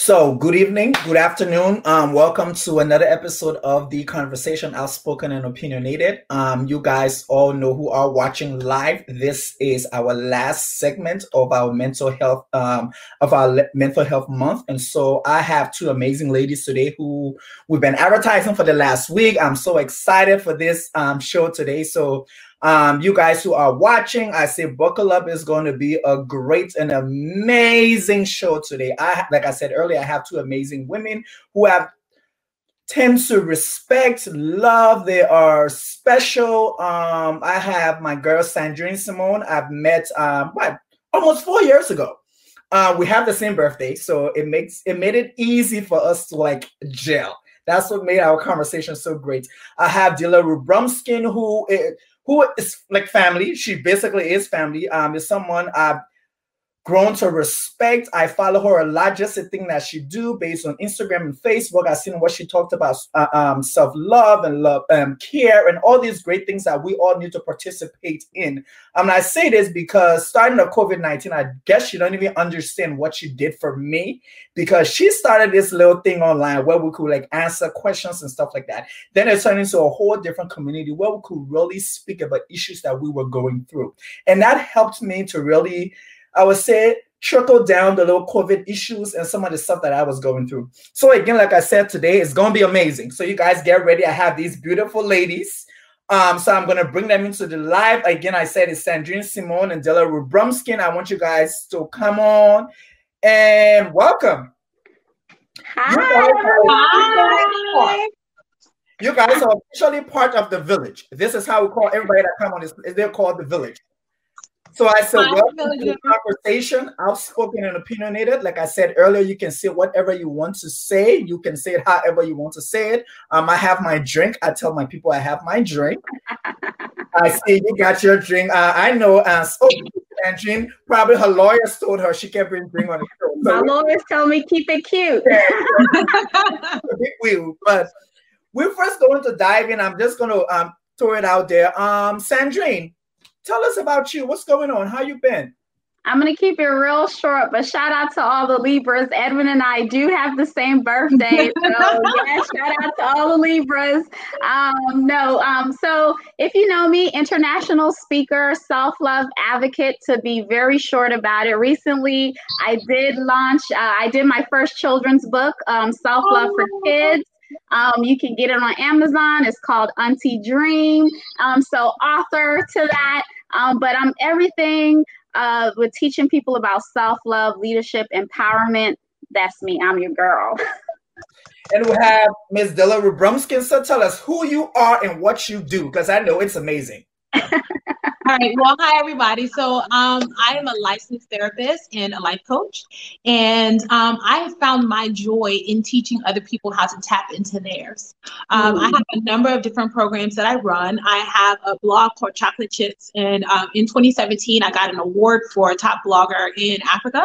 So, good evening, good afternoon. Um, welcome to another episode of the Conversation Outspoken and Opinionated. Um, you guys all know who are watching live. This is our last segment of our mental health um, of our mental health month, and so I have two amazing ladies today who we've been advertising for the last week. I'm so excited for this um, show today. So um, you guys who are watching, I say buckle up. is going to be a great and amazing show today. I like I said earlier, I have two amazing women who have tend to respect, love. They are special. Um, I have my girl Sandrine Symone. I've met um what almost four years ago. Uh, we have the same birthday, so it makes it made it easy for us to like gel. That's what made our conversation so great. I have Delarue Brumskine, who is, who is like family. She basically is family. Um, is someone I've grown to respect. I follow her a lot, just the thing that she do based on Instagram and Facebook. I've seen what she talked about uh, um, self love and love um, care and all these great things that we all need to participate in. Um, I say this because starting of COVID nineteen, I guess she don't even understand what she did for me because she started this little thing online where we could like answer questions and stuff like that. Then it turned into a whole different community where we could really speak about issues that we were going through, and that helped me to really I would say trickle down the little COVID issues and some of the stuff that I was going through. So again, like I said today, it's gonna be amazing. So you guys get ready. I have these beautiful ladies. Um, so I'm gonna bring them into the live. Again, I said it's Sandrine Symone and Delarue Brumskine. I want you guys to come on and welcome. Hi. You guys, Hi. You guys are officially part of the village. This is how we call everybody that come on this. They're called the village. So I said, welcome to the conversation, outspoken and opinionated. Like I said earlier, you can say whatever you want to say. You can say it however you want to say it. Um, I have my drink. I tell my people I have my drink. I see you got your drink. Uh, I know. Uh, so, and Jean, probably her lawyers told her she can't bring drink on the show. So my lawyers told me keep it cute. wheel, but we're first going to dive in. I'm just going to um, throw it out there. Um, Sandrine, tell us about you. What's going on? How you been? I'm gonna keep it real short, but shout out to all the Libras. Edwin and I do have the same birthday, so yeah, shout out to all the Libras. Um, no, um, so if you know me, international speaker, self-love advocate. To be very short about it, recently I did launch. Uh, I did my first children's book, um, Self Love for Kids. Um, you can get it on Amazon. It's called Auntie Dream. Um, so author to that. Um, but I'm everything uh, with teaching people about self love, leadership, empowerment. That's me. I'm your girl. and we have Ms. Delarue Brumskine. So tell us who you are and what you do, because I know it's amazing. All right. Well, hi everybody. So um, I am a licensed therapist and a life coach, and um, I have found my joy in teaching other people how to tap into theirs. Um, I have a number of different programs that I run. I have a blog called Chocolate Chips, and um, in 2017, I got an award for a top blogger in Africa.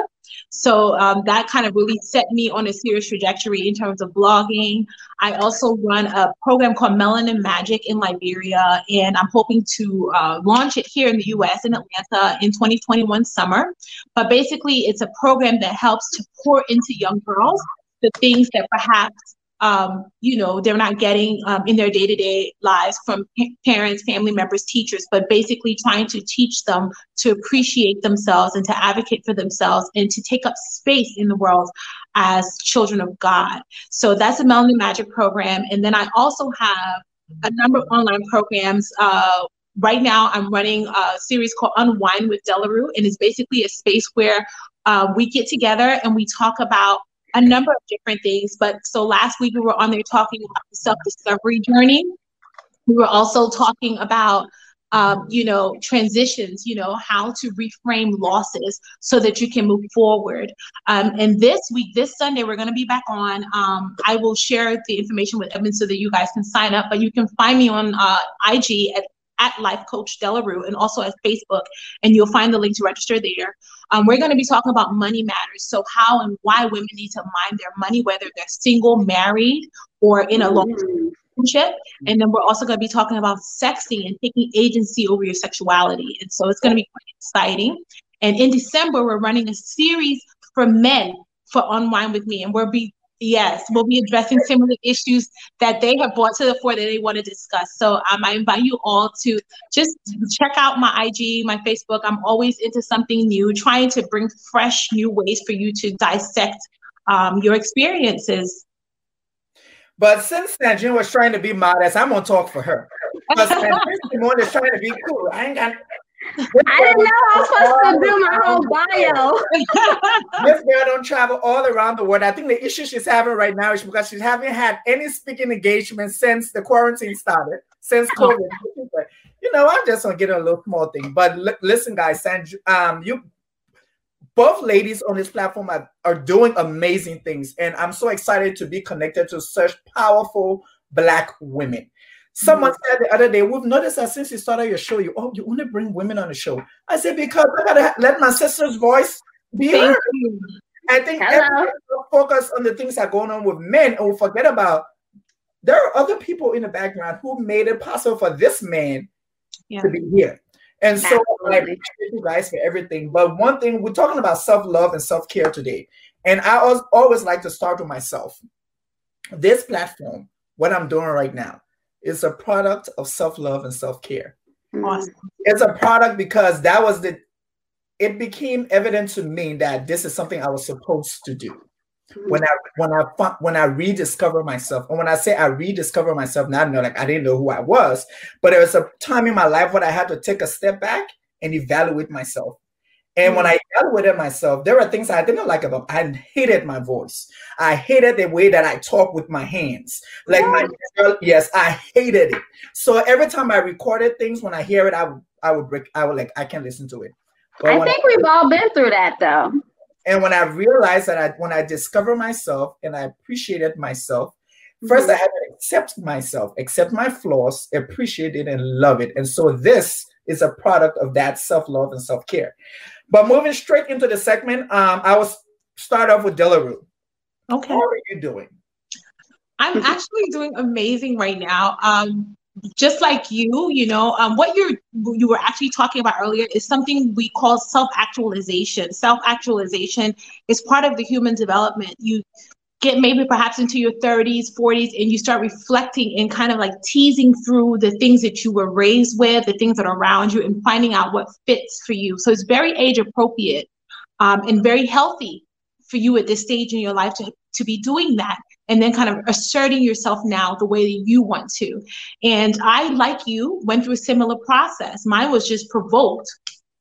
So um, that kind of really set me on a serious trajectory in terms of blogging. I also run a program called Melanin Magic in Liberia, and I'm hoping to uh, launch it here in the US in Atlanta in 2021 summer. But basically, it's a program that helps to pour into young girls the things that perhaps um, you know, they're not getting um, in their day to day lives from parents, family members, teachers, but basically trying to teach them to appreciate themselves and to advocate for themselves and to take up space in the world as children of God. So that's a Melanin Magic program. And then I also have a number of online programs. Uh, right now, I'm running a series called Unwind with Delarue, and it's basically a space where uh, we get together and we talk about a number of different things. But so last week we were on there talking about the self discovery journey. We were also talking about, um, you know, transitions, you know, how to reframe losses so that you can move forward. Um, and this week, this Sunday, we're going to be back on. Um, I will share the information with Evan so that you guys can sign up. But you can find me on uh, IG at at Life Coach Delarue and also at Facebook, and you'll find the link to register there. Um, we're going to be talking about money matters. So, how and why women need to mind their money, whether they're single, married, or in a long-term relationship. And then we're also going to be talking about sexing and taking agency over your sexuality. And so, it's going to be quite exciting. And in December, we're running a series for men for Unwind with me, and we'll be Yes, we'll be addressing similar issues that they have brought to the fore that they want to discuss. So um, I invite you all to just check out my IG, my Facebook. I'm always into something new, trying to bring fresh new ways for you to dissect um, your experiences. But since Sandrine was trying to be modest, I'm gonna talk for her. Because Sandrine is trying to be cool. I ain't got I didn't know I was supposed to do my whole bio. this girl don't travel all around the world. I think the issue she's having right now is because she haven't had any speaking engagement since the quarantine started, since COVID. you know, I'm just gonna get a little small thing. But l- listen, guys, and um, you both ladies on this platform are, are doing amazing things, and I'm so excited to be connected to such powerful black women. Someone mm-hmm. said the other day, we've noticed that since you started your show, you oh, you only bring women on the show. I said, because I gotta let my sister's voice be Thank heard. You. I think everyone focus on the things that are going on with men and we forget about there are other people in the background who made it possible for this man yeah. to be here. And so I appreciate you guys for everything. But one thing we're talking about self-love and self-care today. And I always, always like to start with myself. This platform, what I'm doing right now, is a product of self-love and self-care. Mm-hmm. Awesome. It's a product because that was the it became evident to me that this is something I was supposed to do. Mm-hmm. When I when I when I rediscover myself, and when I say I rediscover myself, now I know like I didn't know who I was, but there was a time in my life when I had to take a step back and evaluate myself. And when I evaluated myself, there were things I didn't like about. I hated my voice. I hated the way that I talk with my hands. Like my yes, I hated it. So every time I recorded things, when I hear it, I would I would break. I would like I can't listen to it. But I think I, we've all been through that though. And when I realized that I when I discovered myself and I appreciated myself, first I mm-hmm. had to accept myself, accept my flaws, appreciate it, and love it. And so this is a product of that self-love and self-care. But moving straight into the segment, um, I will start off with Delarue. Okay. How are you doing? I'm actually doing amazing right now. Um, just like you, you know, um, what you're you were actually talking about earlier is something we call self-actualization. Self-actualization is part of the human development. You get maybe perhaps into your 30s, 40s, and you start reflecting and kind of like teasing through the things that you were raised with, the things that are around you, and finding out what fits for you. So it's very age appropriate um, and very healthy for you at this stage in your life to, to be doing that and then kind of asserting yourself now the way that you want to. And I, like you, went through a similar process. Mine was just provoked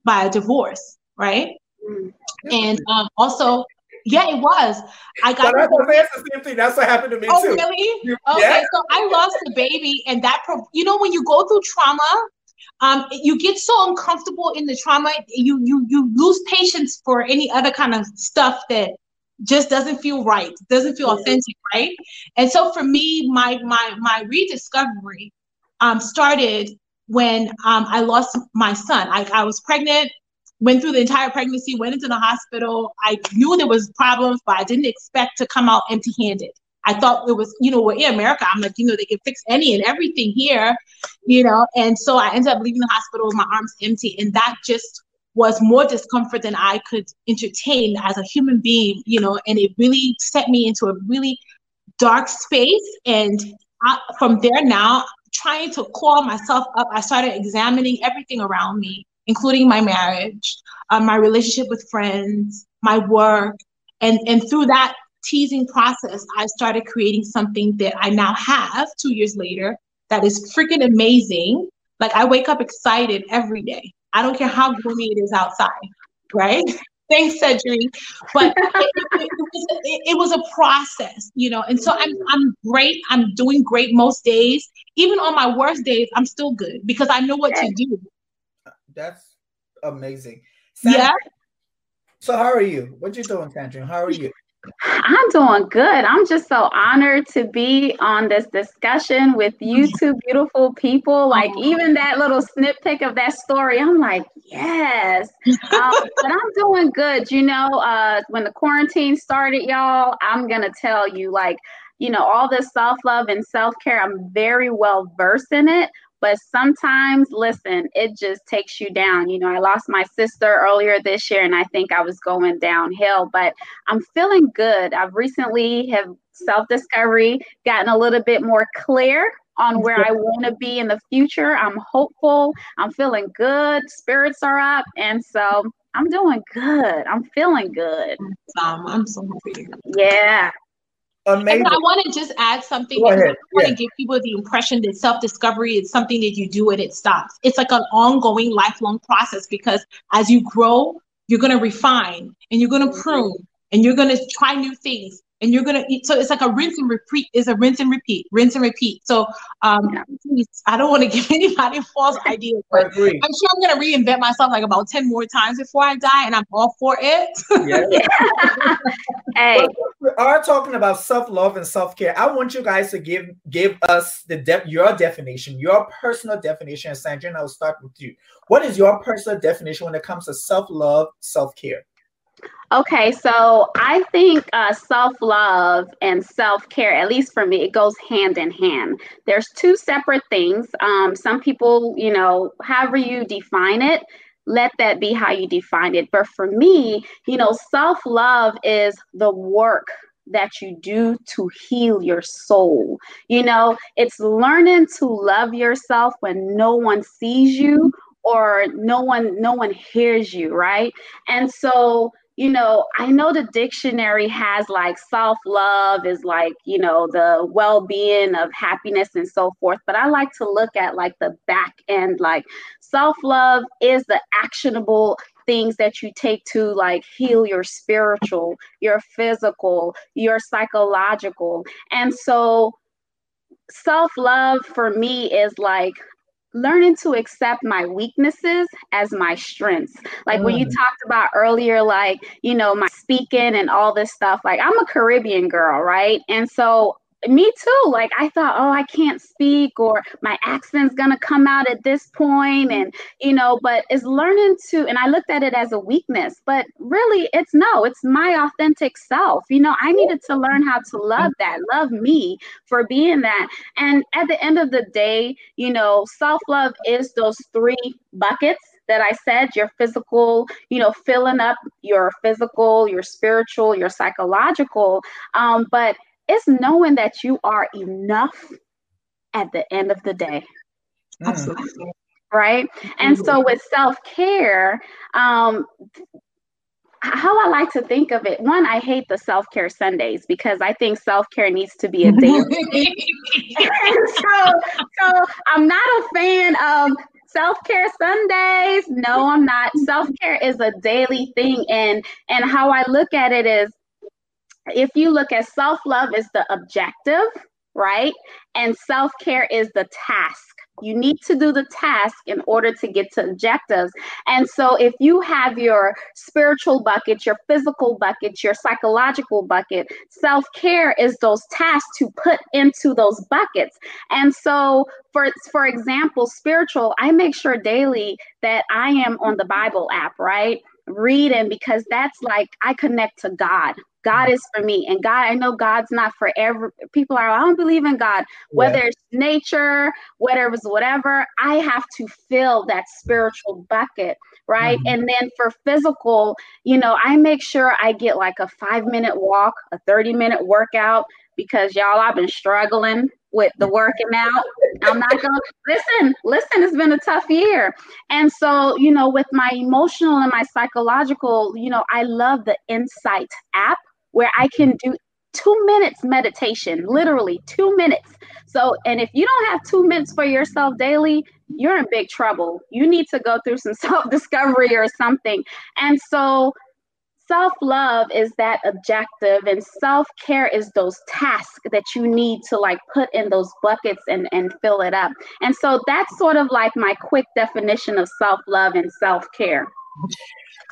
by a divorce, right? Mm. And um, also yeah, it was. I got. But that's the same thing. That's what happened to me oh, too. Really? okay, yeah. so I lost the baby, and that pro- you know when you go through trauma, um, you get so uncomfortable in the trauma, you you you lose patience for any other kind of stuff that just doesn't feel right, doesn't feel authentic, right? And so for me, my my my rediscovery um started when um I lost my son. I, I was pregnant went through the entire pregnancy, went into the hospital. I knew there was problems, but I didn't expect to come out empty-handed. I thought it was, you know, we're in America. I'm like, you know, they can fix any and everything here, you know. And so I ended up leaving the hospital with my arms empty. And that just was more discomfort than I could entertain as a human being, you know, and it really set me into a really dark space. And I, from there now, trying to call myself up, I started examining everything around me including my marriage, um, my relationship with friends, my work. And, and through that teasing process, I started creating something that I now have two years later that is freaking amazing. Like I wake up excited every day. I don't care how gloomy it is outside, right? Thanks, Cedric. But it, it, it, it, was a process, you know. And so I'm I'm great. I'm doing great most days. Even on my worst days, I'm still good because I know what to do that's amazing. Sandra, yeah. So how are you? What you doing, Sandra? How are you? I'm doing good. I'm just so honored to be on this discussion with you two beautiful people. Like even that little snippet of that story, I'm like, yes. Um, but I'm doing good. You know, uh, when the quarantine started, y'all, I'm gonna tell you, like, you know, all this self love and self care. I'm very well versed in it, But sometimes, listen, it just takes you down. You know, I lost my sister earlier this year and I think I was going downhill, but I'm feeling good. I've recently have self-discovery, gotten a little bit more clear on where I want to be in the future. I'm hopeful. I'm feeling good. Spirits are up. And so I'm doing good. I'm feeling good. Um, I'm so happy. Yeah. Amazing. And I want to just add something. Go ahead. I want to give people the impression that self-discovery is something that you do and it stops. It's like an ongoing, lifelong process because as you grow, you're going to refine and you're going to mm-hmm. prune and you're going to try new things and you're gonna eat. So it's like a rinse and repeat. Is a rinse and repeat, rinse and repeat. So um, please, I don't want to give anybody false ideas, but I'm sure I'm gonna reinvent myself like about ten more times before I die, and I'm all for it. Yeah. hey, we are talking about self love and self care. I want you guys to give give us the de- your definition, your personal definition. And Sandra, and I'll start with you. What is your personal definition when it comes to self love, self care? Okay, so I think uh, self love and self care, at least for me, it goes hand in hand. There's two separate things. Um, some people, you know, however you define it, let that be how you define it. But for me, you know, self love is the work that you do to heal your soul. You know, it's learning to love yourself when no one sees you or no one no one hears you, right? And so you know, I know the dictionary has like self love is like, you know, the well being of happiness and so forth. But I like to look at like the back end, like self love is the actionable things that you take to like heal your spiritual, your physical, your psychological. And so self love for me is like learning to accept my weaknesses as my strengths. Like mm. when you mm. talked about earlier, like, you know, my speaking and all this stuff, like I'm a Caribbean girl, right? And so me too. Like I thought, oh, I can't speak or my accent's gonna come out at this point, and you know, but it's learning to. And I looked at it as a weakness, but really, it's no, it's my authentic self. You know, I needed to learn how to love that, love me for being that. And at the end of the day, you know, self love is those three buckets that I said, your physical, you know, filling up your physical, your spiritual, your psychological. Um, but it's knowing that you are enough at the end of the day. Mm. Absolutely. Right. And so with self care, um, how I like to think of it, one, I hate the self care Sundays because I think self care needs to be a daily. so, so I'm not a fan of self care Sundays. No, I'm not. Self care is a daily thing, and and how I look at it is if you look at self love is the objective, right? And self care is the task. You need to do the task in order to get to objectives. And so, if you have your spiritual bucket, your physical bucket, your psychological bucket, self care is those tasks to put into those buckets. And so, for for example, spiritual, I make sure daily that I am on the Bible app, right? Reading because that's like I connect to God God is for me. And God, I know God's not for every people are, I don't believe in God. Whether yeah. it's nature, whether it's whatever, I have to fill that spiritual bucket. Right. Mm-hmm. And then for physical, you know, I make sure I get like a five minute walk, a 30 minute workout, because y'all, I've been struggling with the working out. I'm not going to listen. Listen, it's been a tough year. And so, you know, with my emotional and my psychological, you know, I love the Insight app where I can mm-hmm. do two minutes meditation, literally two minutes. So, and if you don't have two minutes for yourself daily, you're in big trouble. You need to go through some self discovery or something. And so, self love is that objective, and self care is those tasks that you need to like put in those buckets and, and fill it up. And so, that's sort of like my quick definition of self love and self care.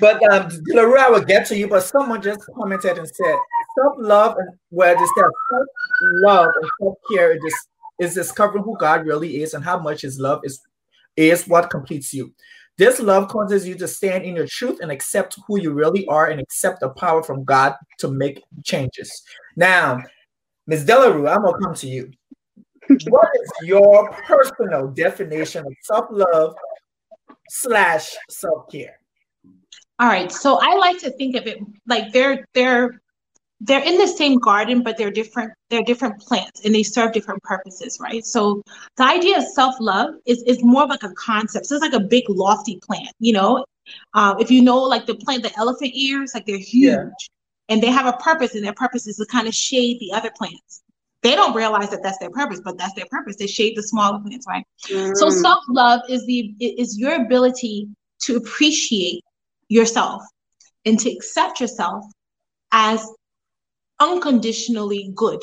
But um, LaRue, I will get to you, but someone just commented and said, self-love, and where they said self-love and self-care is, is discovering who God really is and how much his love is, is what completes you. This love causes you to stand in your truth and accept who you really are and accept the power from God to make changes. Now, Ms. Delarue, I'm gonna come to you. what is your personal definition of self-love slash self-care? All right. So I like to think of it like they're they're they're in the same garden, but they're different, they're different plants and they serve different purposes, right? So the idea of self-love is, is more like a concept. So it's like a big lofty plant, you know. Uh, if you know like the plant, the elephant ears, like they're huge yeah. and they have a purpose, and their purpose is to kind of shade the other plants. They don't realize that that's their purpose, but that's their purpose. They shade the smaller plants, right? Mm. So self-love is the is your ability to appreciate yourself and to accept yourself as unconditionally good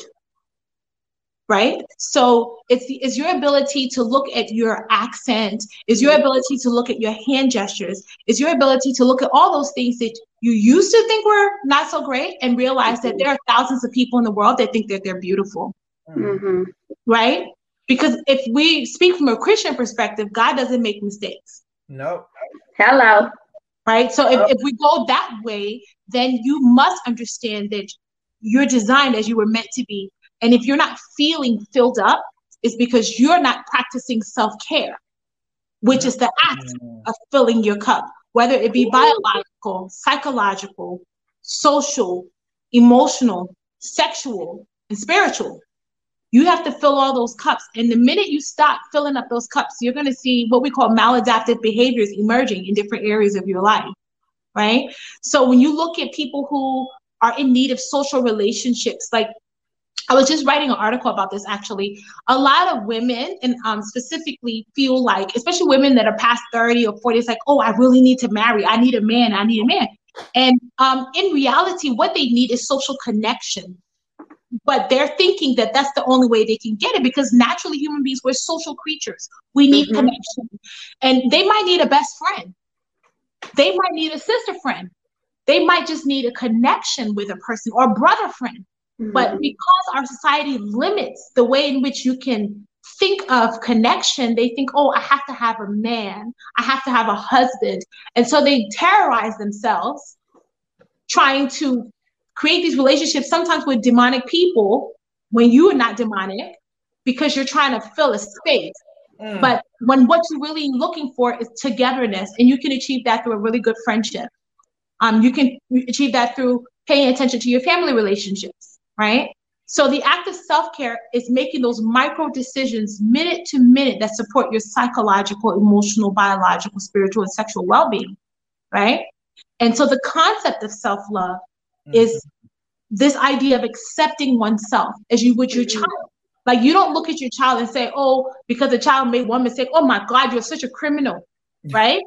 right so it's it's your ability to look at your accent is your ability to look at your hand gestures is your ability to look at all those things that you used to think were not so great and realize that there are thousands of people in the world that think that they're beautiful mm-hmm. right because if we speak from a christian perspective god doesn't make mistakes no nope. hello right so if, if we go that way then you must understand that you're designed as you were meant to be. And if you're not feeling filled up, it's because you're not practicing self care, which is the act mm. of filling your cup, whether it be biological, psychological, social, emotional, sexual, and spiritual. You have to fill all those cups. And the minute you stop filling up those cups, you're going to see what we call maladaptive behaviors emerging in different areas of your life. Right. So when you look at people who are in need of social relationships. Like I was just writing an article about this actually. A lot of women, and um, specifically, feel like, especially women that are past 30 or 40, it's like, oh, I really need to marry. I need a man. I need a man. And um, in reality, what they need is social connection. But they're thinking that that's the only way they can get it because naturally, human beings, we're social creatures. We need mm-hmm. connection. And they might need a best friend, they might need a sister friend, they might just need a connection with a person or a brother friend. Mm-hmm. But because our society limits the way in which you can think of connection, they think, oh, I have to have a man, I have to have a husband. And so they terrorize themselves trying to create these relationships, sometimes with demonic people when you are not demonic, because you're trying to fill a space. Mm. But when what you're really looking for is togetherness, and you can achieve that through a really good friendship. Um, you can achieve that through paying attention to your family relationships, right? So the act of self-care is making those micro decisions minute to minute that support your psychological, emotional, biological, spiritual, and sexual well-being, right? And so the concept of self-love mm-hmm. is this idea of accepting oneself as you would your mm-hmm. child. Like you don't look at your child and say, "Oh, because the child made one mistake, oh my God, you're such a criminal." right?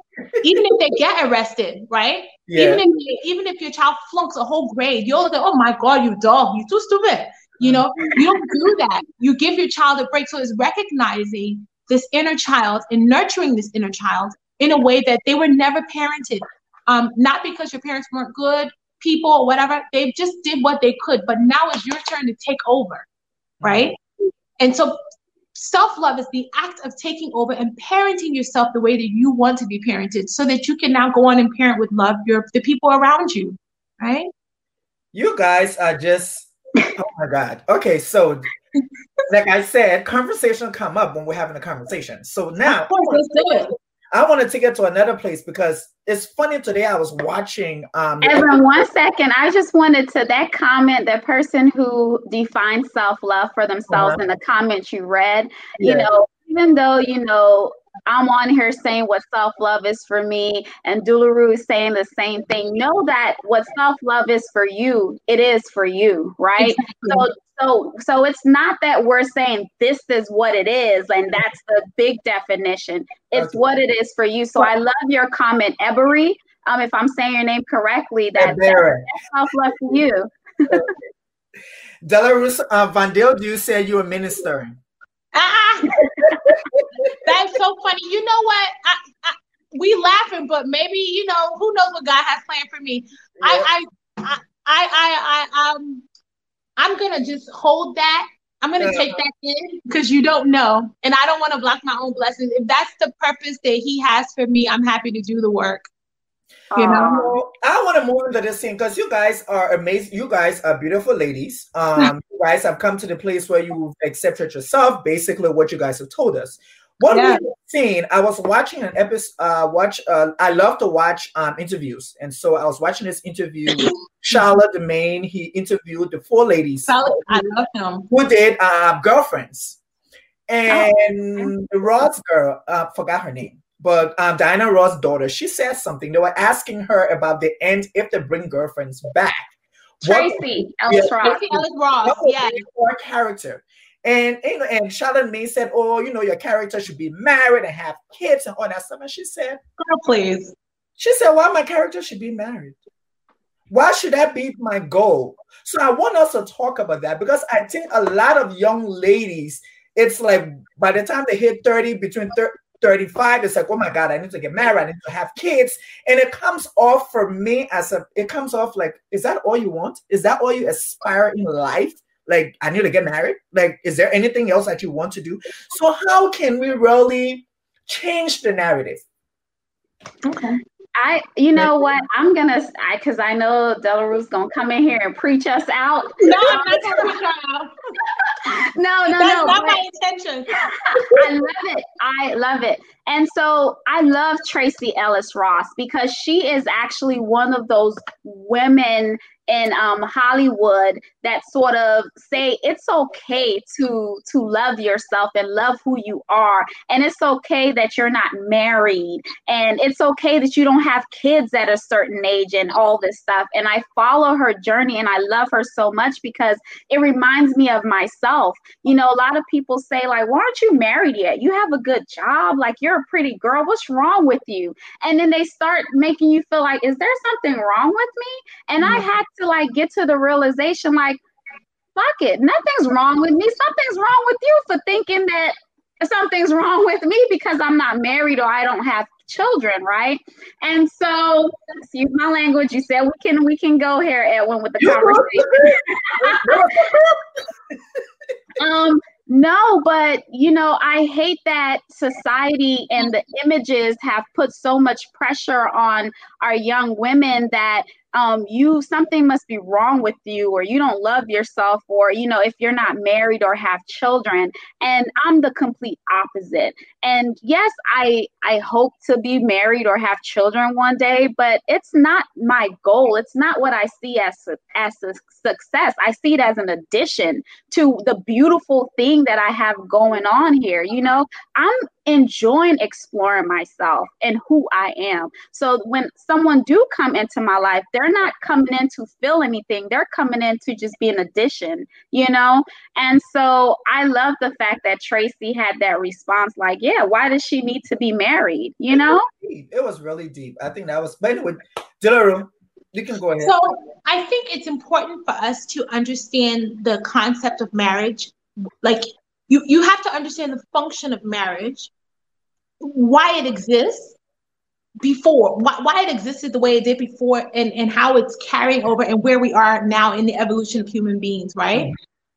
even if they get arrested, right? Yeah. Even if even if your child flunks a whole grade, you're like, "Oh my God, you dog, you're too stupid." You know, you don't do that. You give your child a break. So it's recognizing this inner child and nurturing this inner child in a way that they were never parented. Um, not because your parents weren't good people or whatever. They just did what they could. But now it's your turn to take over, right? And so Self love is the act of taking over and parenting yourself the way that you want to be parented so that you can now go on and parent with love your the people around you, right? You guys are just oh my god. Okay, so like I said, conversation come up when we're having a conversation. So now course, let's do it. I want to take it to another place because it's funny today. I was watching. Um, Evan, one second. I just wanted to that comment, that person who defines self love for themselves uh-huh. in the comments you read. Yeah. You know, even though you know I'm on here saying what self love is for me, and Delarue is saying the same thing. Know that what self love is for you, it is for you, right? Exactly. So so so it's not that we're saying this is what it is and that's the big definition. It's okay. what it is for you. So I love your comment, Ebery. Um, if I'm saying your name correctly, that that's self love for you. Delarus uh, Vandil, do you say you are ministering? Ah, that's so funny. You know what? I, I, we laughing, but maybe you know who knows what God has planned for me. Yeah. I, I, I, I, I, um, I'm gonna just hold that. I'm gonna take that in because you don't know, and I don't want to block my own blessings. If that's the purpose that He has for me, I'm happy to do the work. You know, I want to move into this thing because you guys are amazing. You guys are beautiful ladies. Um, you guys have come to the place where you've accepted yourself, basically what you guys have told us. What yeah. we've seen, I was watching an episode. Uh, watch. Uh, I love to watch um, interviews, and so I was watching this interview with Charlotte Domain. He interviewed the four ladies. Charlotte, I love him. Who did uh, girlfriends, and oh. the Ross girl uh, forgot her name, but um, Diana Ross' daughter. She said something. They were asking her about the end if they bring girlfriends back. Tracee Ellis Ross. Tracee Ellis Ross. Yeah. Her character. And you know, and Charlotte May said, "Oh, you know, your character should be married and have kids and all that stuff." And she said, "Girl, please." She said, "Why my character should be married? Why should that be my goal?" So I want us to talk about that because I think a lot of young ladies, it's like by the time they hit thirty, between 30, 35 it's like oh my god i need to get married i need to have kids and it comes off for me as a it comes off like is that all you want is that all you aspire in life like i need to get married like is there anything else that you want to do so how can we really change the narrative okay I, you know what? I'm gonna, I, cause I know Delarue's gonna come in here and preach us out. No, I'm not gonna preach out. no, no, That's no. not my intention. I love it. I love it. And so I love Tracee Ellis Ross because she is actually one of those women in um, Hollywood that sort of say it's okay to to love yourself and love who you are, and it's okay that you're not married, and it's okay that you don't have kids at a certain age, and all this stuff. And I follow her journey, and I love her so much because it reminds me of myself. You know, a lot of people say like, "Why aren't you married yet? You have a good job, like you're a pretty girl. What's wrong with you?" And then they start making you feel like, "Is there something wrong with me?" And mm-hmm. I had to like get to the realization like, fuck it, nothing's wrong with me. Something's wrong with you for thinking that something's wrong with me because I'm not married or I don't have children, right? And so, excuse my language. You said we can we can go here, Edwin, with the conversation. um, no, but you know, I hate that society and the images have put so much pressure on our young women that um, you something must be wrong with you or you don't love yourself or you know if you're not married or have children. And i'm the complete opposite. And yes i i hope to be married or have children one day but it's not my goal. It's not what i see as as a success. I see it as an addition to the beautiful thing that i have going on here you know? I'm enjoying exploring myself and who I am. So when someone do come into my life, not coming in to fill anything. They're coming in to just be an addition, you know? And so I love the fact that Tracee had that response like, yeah, why does she need to be married? You know? It was really deep. I think that was but anyway, Delarue, you can go ahead. So I think it's important for us to understand the concept of marriage. Like you you have to understand the function of marriage, why it exists before, why, why it existed the way it did before, and, and how it's carrying over and where we are now in the evolution of human beings, right? Mm-hmm.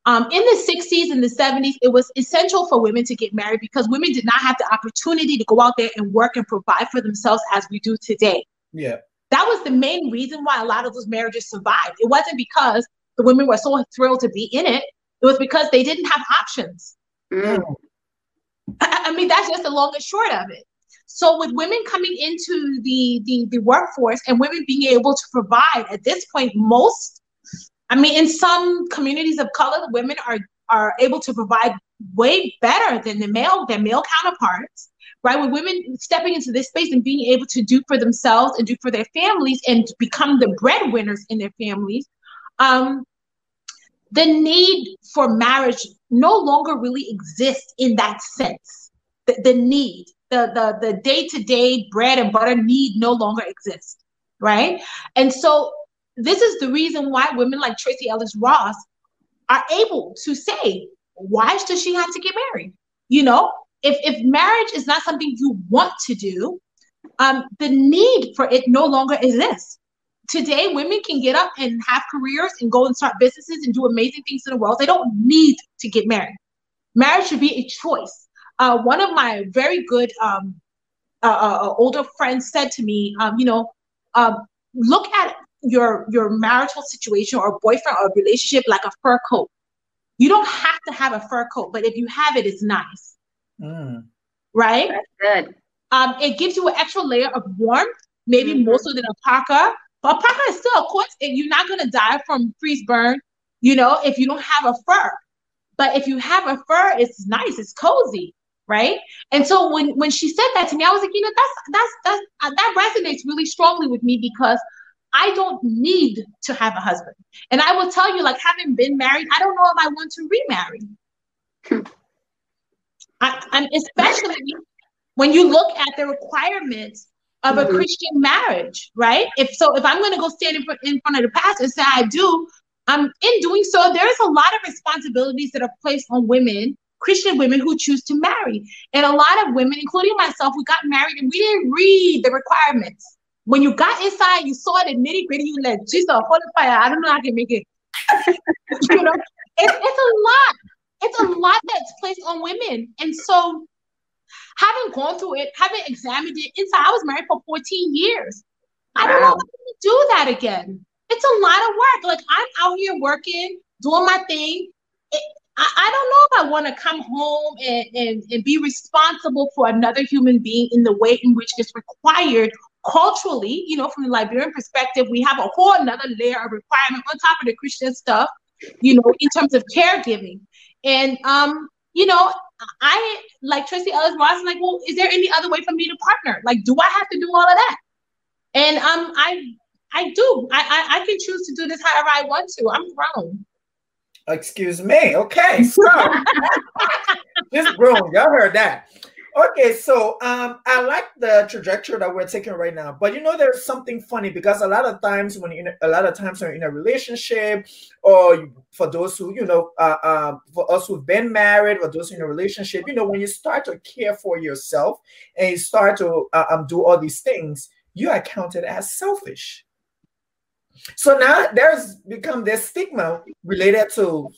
Um, in the 60s and the 70s, it was essential for women to get married because women did not have the opportunity to go out there and work and provide for themselves as we do today. Yeah. That was the main reason why a lot of those marriages survived. It wasn't because the women were so thrilled to be in it, it was because they didn't have options. Mm. I mean, that's just the long and short of it. So with women coming into the, the the workforce and women being able to provide at this point, most, I mean, in some communities of color, women are are able to provide way better than the male their male counterparts. Right, with women stepping into this space and being able to do for themselves and do for their families and become the breadwinners in their families, um, the need for marriage no longer really exists in that sense. The, the need, the, the, the day-to-day bread and butter need no longer exists, right? And so this is the reason why women like Tracee Ellis Ross are able to say, why does she have to get married? You know, if, if marriage is not something you want to do, um, the need for it no longer exists today women can get up and have careers and go and start businesses and do amazing things in the world. They don't need to get married. Marriage should be a choice. Uh, one of my very good um, uh, uh, uh older friends said to me, um, you know, um, look at your your marital situation or boyfriend or relationship like a fur coat. You don't have to have a fur coat, but if you have it, it's nice. Mm. Right? That's good. Um, it gives you an extra layer of warmth, maybe mm-hmm. more so than a parka. But a parka is still, of course, you're not gonna die from freeze burn, you know, if you don't have a fur. But if you have a fur, it's nice, it's cozy, right? And so when when she said that to me, I was like, you know, that's that's that's uh, that resonates really strongly with me because I don't need to have a husband. And I will tell you, like having been married, I don't know if I want to remarry. I, and especially when you look at the requirements of a mm-hmm. Christian marriage, right? If so, if I'm going to go stand in front, in front of the pastor and say I do, um, in doing so, there is a lot of responsibilities that are placed on women, Christian women who choose to marry, and a lot of women, including myself, we got married and we didn't read the requirements. When you got inside, you saw the nitty gritty. You like, Jesus, holy fire! I don't know how I can make it. you know, it, it's a lot. It's a lot that's placed on women, and so having gone through it, having examined it inside, I was married for 14 years. I don't know if I can do that again. It's a lot of work. Like I'm out here working, doing my thing. It, I, I don't know if I want to come home and, and, and be responsible for another human being in the way in which it's required culturally, you know, from the Liberian perspective, we have a whole another layer of requirement on top of the Christian stuff, you know, in terms of caregiving. And um, you know, I like Tracee Ellis Ross, like, well, is there any other way for me to partner? Like, do I have to do all of that? And um, I I do. I, I, I can choose to do this however I want to. I'm grown. Excuse me. Okay, so this grown. Y'all heard that. Okay, so um, I like the trajectory that we're taking right now, but you know, there's something funny because a lot of times when you a lot of times when you're in a relationship, or for those who you know, uh, uh, for us who've been married, or those in a relationship, you know, when you start to care for yourself and you start to uh, um, do all these things, you are counted as selfish. So now there's become this stigma related to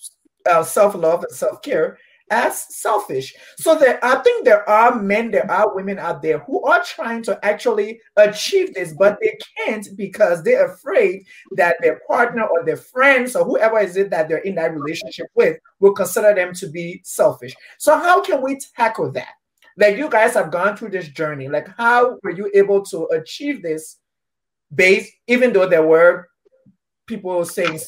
uh, self love and self care as selfish. So there, I think there are men, there are women out there who are trying to actually achieve this, but they can't because they're afraid that their partner or their friends or whoever is it that they're in that relationship with will consider them to be selfish. So how can we tackle that? Like you guys have gone through this journey. Like how were you able to achieve this based, even though there were people saying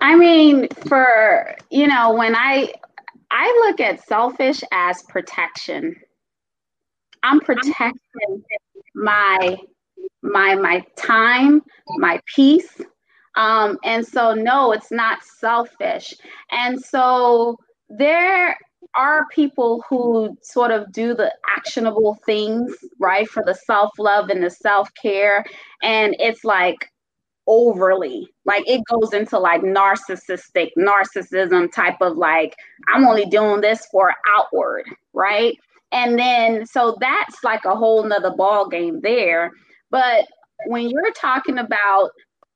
I mean, for you know, when I I look at selfish as protection. I'm protecting my my my time, my peace. Um, and so no, it's not selfish. And so there are people who sort of do the actionable things, right, for the self love and the self care. And it's like, overly like it goes into like narcissistic narcissism type of like i'm only doing this for outward right and then so that's like a whole nother ball game there but when you're talking about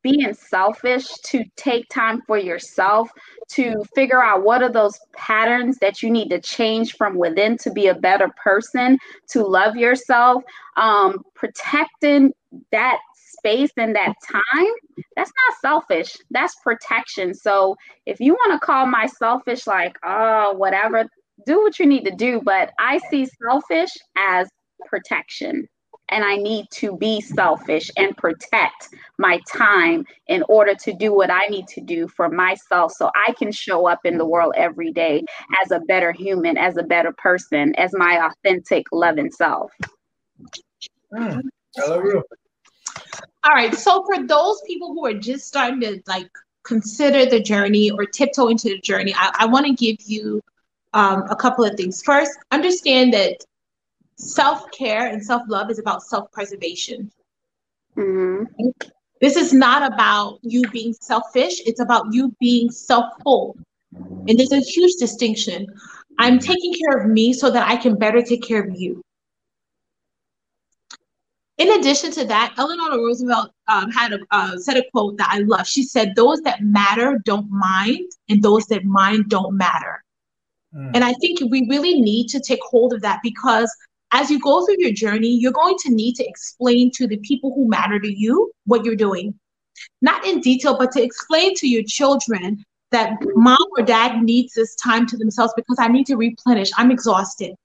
being selfish to take time for yourself to figure out what are those patterns that you need to change from within to be a better person to love yourself um, protecting that space and that time, that's not selfish. That's protection. So if you want to call my selfish, like, oh, whatever, do what you need to do. But I see selfish as protection. And I need to be selfish and protect my time in order to do what I need to do for myself so I can show up in the world every day as a better human, as a better person, as my authentic, loving self. Mm, hello. All right. So for those people who are just starting to like consider the journey or tiptoe into the journey, I, I want to give you um, a couple of things. First, understand that self care and self love is about self preservation. Mm-hmm. This is not about you being selfish, it's about you being self full. And there's a huge distinction. I'm taking care of me so that I can better take care of you. In addition to that, Eleanor Roosevelt um, had a, uh, said a quote that I love. She said, "Those that matter don't mind, and those that mind don't matter." Mm. And I think we really need to take hold of that because as you go through your journey, you're going to need to explain to the people who matter to you what you're doing, not in detail, but to explain to your children that mom or dad needs this time to themselves because I need to replenish. I'm exhausted.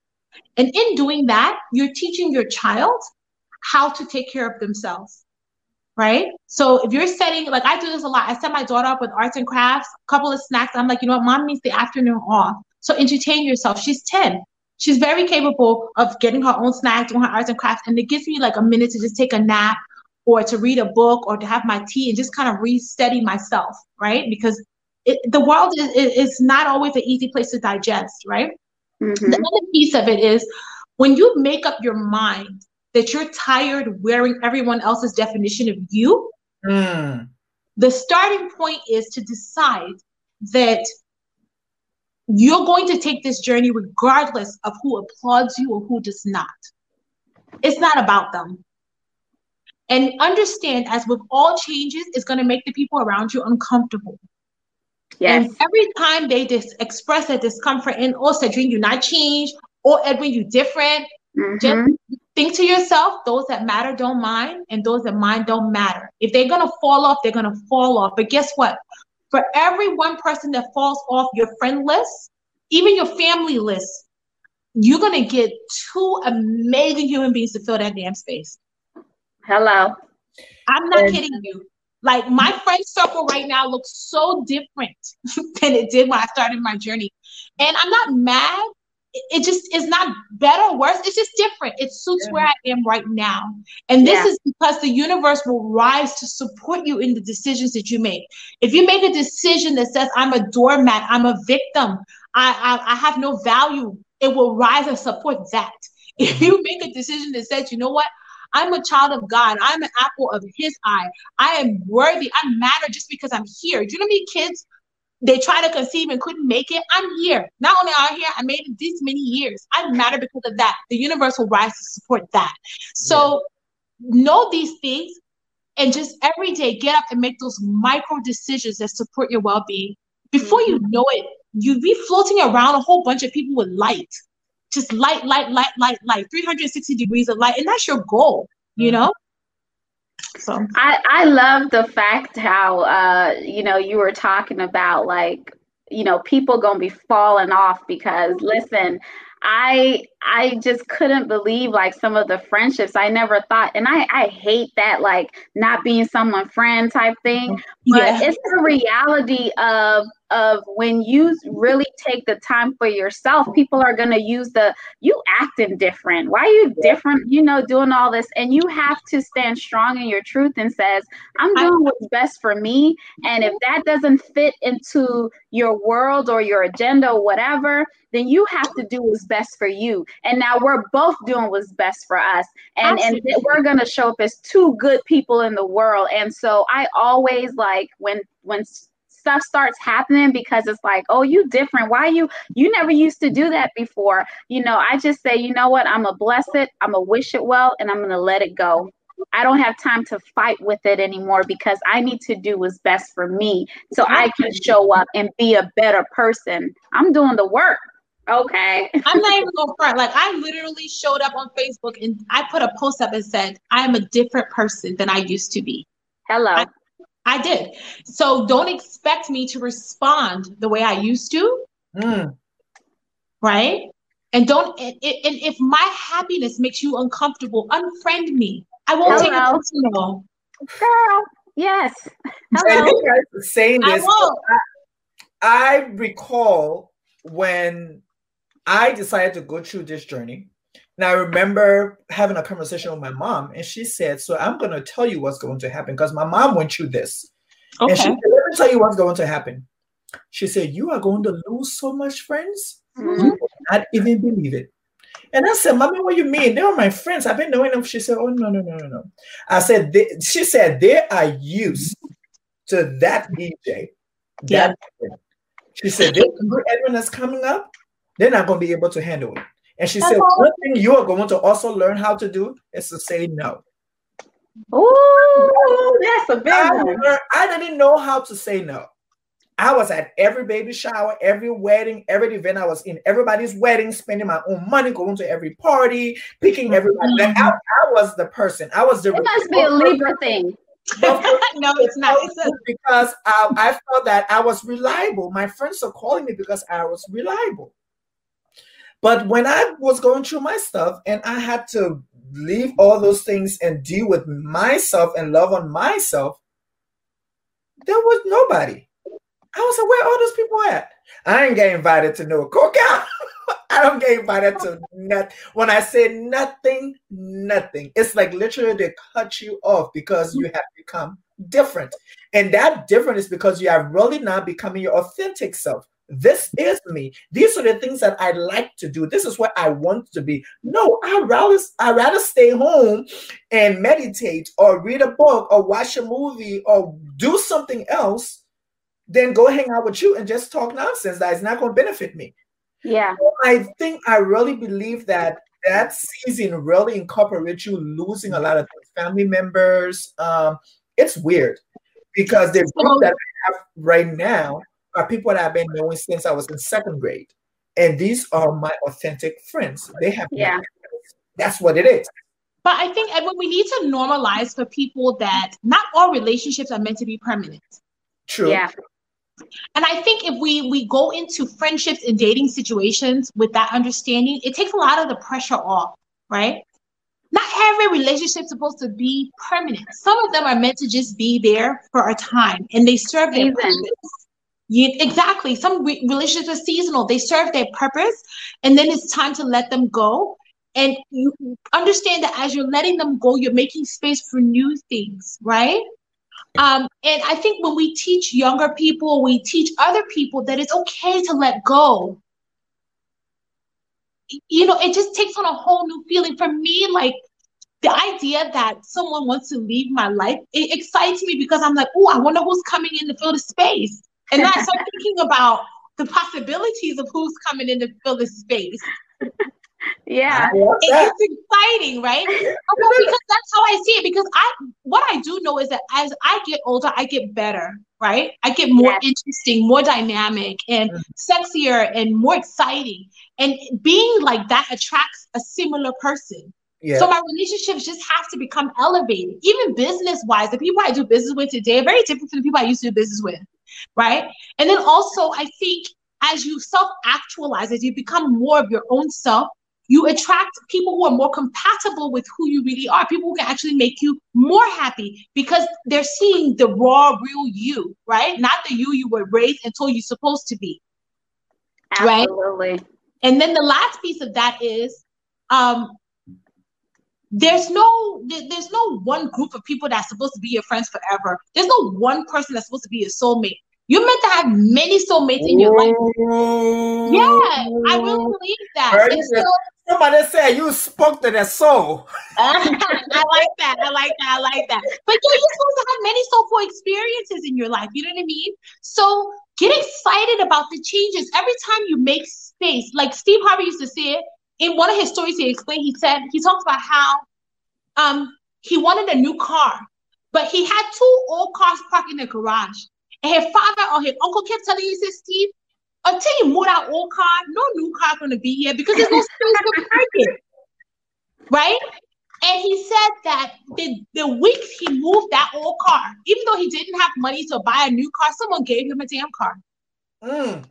And in doing that, you're teaching your child how to take care of themselves. Right. So if you're setting, like I do this a lot, I set my daughter up with arts and crafts, a couple of snacks. I'm like, you know what, mom needs the afternoon off. So entertain yourself. She's 10. She's very capable of getting her own snacks, doing her arts and crafts. And it gives me like a minute to just take a nap or to read a book or to have my tea and just kind of re-steady myself, right? Because it, the world is, is not always an easy place to digest, right? Mm-hmm. The other piece of it is when you make up your mind that you're tired wearing everyone else's definition of you, mm. the starting point is to decide that you're going to take this journey regardless of who applauds you or who does not. It's not about them. And understand, as with all changes, it's going to make the people around you uncomfortable. Yes. And every time they dis- express their discomfort in, oh, Sandrine, you're not changed, or Edwin, you're different, mm-hmm. just think to yourself, those that matter don't mind, and those that mind don't matter. If they're going to fall off, they're going to fall off. But guess what? For every one person that falls off your friend list, even your family list, you're to get two amazing human beings to fill that damn space. Hello. I'm not and- kidding you. Like my friend circle right now looks so different than it did when I started my journey. And I'm not mad it just is not better or worse. It's just different. It suits yeah. where I am right now. And this yeah. is because the universe will rise to support you in the decisions that you make. If you make a decision that says, I'm a doormat, I'm a victim, I, I, I have no value, it will rise and support that. If you make a decision that says, you know what, I'm a child of God. I'm an apple of his eye. I am worthy. I matter just because I'm here. Do you know how many kids they try to conceive and couldn't make it. I'm here. Not only are I here, I made it these many years. I matter because of that. The universe will rise to support that. So yeah. know these things and just every day get up and make those micro decisions that support your well-being. Before mm-hmm. you know it, you'll be floating around a whole bunch of people with light. Just light, light, light, light, light, 360 degrees of light. And that's your goal, you mm-hmm. know? So. I I love the fact how uh you know you were talking about like you know people gonna be falling off because listen I I just couldn't believe like some of the friendships I never thought and I I hate that like not being someone friend type thing mm-hmm. but yeah. it's the reality of of when you really take the time for yourself, people are going to use the you acting different. Why are you different? You know, doing all this, and you have to stand strong in your truth and says, "I'm doing what's best for me." And if that doesn't fit into your world or your agenda or whatever, then you have to do what's best for you. And now we're both doing what's best for us, and Absolutely. and we're going to show up as two good people in the world. And so I always like when when stuff starts happening because it's like, oh, you different. Why you you never used to do that before? You know, I just say, you know what, I'm a bless it, I'm a wish it well, and I'm gonna let it go. I don't have time to fight with it anymore because I need to do what's best for me so I can show up and be a better person. I'm doing the work. Okay. I'm not even going front. Like I literally showed up on Facebook and I put a post up and said, I am a different person than I used to be. Hello. I, I did. So don't expect me to respond the way I used to. Mm. Right? And don't and, and if my happiness makes you uncomfortable, unfriend me. I won't Hello. take it personal. Girl, yes. Hello. saying this. I, I recall when I decided to go through this journey. And I remember having a conversation with my mom, and she said, So I'm going to tell you what's going to happen because my mom went through this. Okay. And she said, Let me tell you what's going to happen. She said, You are going to lose so much friends. Mm-hmm. You will not even believe it. And I said, Mommy, what you mean? They are my friends. I've been knowing them. She said, Oh, no, no, no, no, no. I said, they, She said, They are used to that DJ. That yeah. She said, This Edwin that's coming up, they're not going to be able to handle it. And she said, one thing you are going to also learn how to do is to say no. Oh, that's a big I, one. I didn't know how to say no. I was at every baby shower, every wedding, every event I was in, everybody's wedding, spending my own money, going to every party, picking everybody. Mm-hmm. I, I, was the person. I was the. It must be a Libra thing. no, it's not. because I, I felt that I was reliable. My friends are calling me because I was reliable. But when I was going through my stuff and I had to leave all those things and deal with myself and love on myself, there was nobody. I was like, where are all those people at? I ain't get invited to no cookout. I don't get invited to nothing. When I say nothing, nothing. It's like literally they cut you off because you have become different. And that different is because you are really not becoming your authentic self. This is me. These are the things that I like to do. This is what I want to be. No, I rather I rather stay home and meditate or read a book or watch a movie or do something else than go hang out with you and just talk nonsense that is not going to benefit me. Yeah. So I think I really believe that that season really incorporates you losing a lot of family members. Um, it's weird because the group that I have right now are people that I've been knowing since I was in second grade. And these are my authentic friends. They have yeah. That's what it is. But I think Edwin, we need to normalize for people that not all relationships are meant to be permanent. True. Yeah. And I think if we we go into friendships and dating situations with that understanding, it takes a lot of the pressure off, right? Not every relationship is supposed to be permanent. Some of them are meant to just be there for a time and they serve their purpose. You, exactly. Some re- relationships are seasonal. They serve their purpose, and then it's time to let them go. And you understand that as you're letting them go, you're making space for new things, right? Um, and I think when we teach younger people, we teach other people that it's okay to let go. You know, it just takes on a whole new feeling. For me, like the idea that someone wants to leave my life, it excites me because I'm like, oh, I wonder who's coming in to fill the space. And then I start thinking about the possibilities of who's coming in to fill this space. Yeah. It's exciting, right? because that's how I see it. Because I what I do know is that as I get older, I get better, right? I get more yeah. interesting, more dynamic, and mm-hmm. sexier and more exciting. And being like that attracts a similar person. Yeah. So my relationships just have to become elevated. Even business wise, the people I do business with today are very different from the people I used to do business with right? And then also, I think as you self actualize, as you become more of your own self, you attract people who are more compatible with who you really are, people who can actually make you more happy because they're seeing the raw, real you, right? Not the you you were raised and told you're supposed to be. Absolutely. Right? And then the last piece of that is um, there's no there's no one group of people that's supposed to be your friends forever. There's no one person that's supposed to be your soulmate. You're meant to have many soulmates in your life. Yeah, I really believe that. So, somebody said you spoke to their soul. I like that. I like that. I like that. But yeah, you're supposed to have many soulful experiences in your life. You know what I mean? So get excited about the changes every time you make space. Like Steve Harvey used to say it, in one of his stories he explained, he said, he talked about how um he wanted a new car, but he had two old cars parked in the garage. And his father or his uncle kept telling him, he said, Steve, until you move that old car, no new car gonna be here because there's no space to park it. Right? And he said that the, the week he moved that old car, even though he didn't have money to buy a new car, someone gave him a damn car. Mm.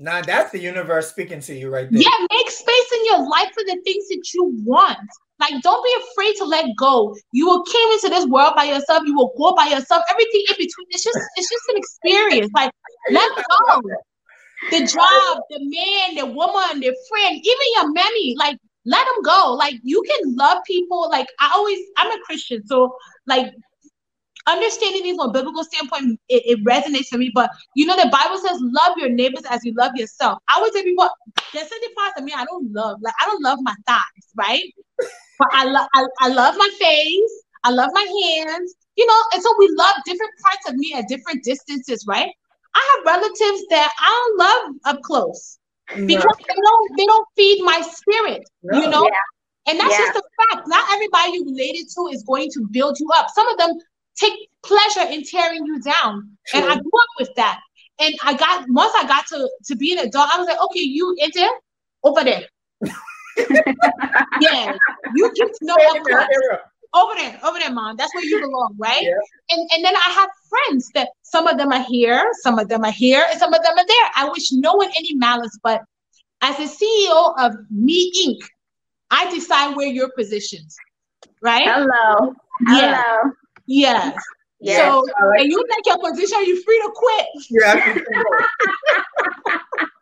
Now that's the universe speaking to you right there. Yeah, make space in your life for the things that you want. Like, don't be afraid to let go. You will came into this world by yourself. You will go by yourself. Everything in between, it's just it's just an experience. Like, let go. The job, the man, the woman, the friend, even your mammy, like let them go. Like you can love people. Like I always, I'm a Christian, so like understanding these from a biblical standpoint, it, it, resonates for me. But you know, the Bible says, "Love your neighbors as you love yourself." I always tell people, there's certain parts of me I don't love. Like I don't love my thighs, right? but I love, I, I love my face. I love my hands. You know, and so we love different parts of me at different distances, right? I have relatives that I don't love up close because they don't they don't feed my spirit. No. You know. Yeah. And that's yeah. just a fact. Not everybody you related to is going to build you up. Some of them take pleasure in tearing you down. True. And I grew up with that. And I got once I got to to be an adult, I was like, okay, you in there, over there. yeah, you get to know over there, over there, mom. That's where you belong, right? Yeah. And and then I have friends that some of them are here, some of them are here, and some of them are there. I wish no one any malice, but as a CEO of Me Inc., I decide where your positions, right? Hello. Yeah. Hello. Yes. Yes. So, and you make your position, you're free to quit. Yeah.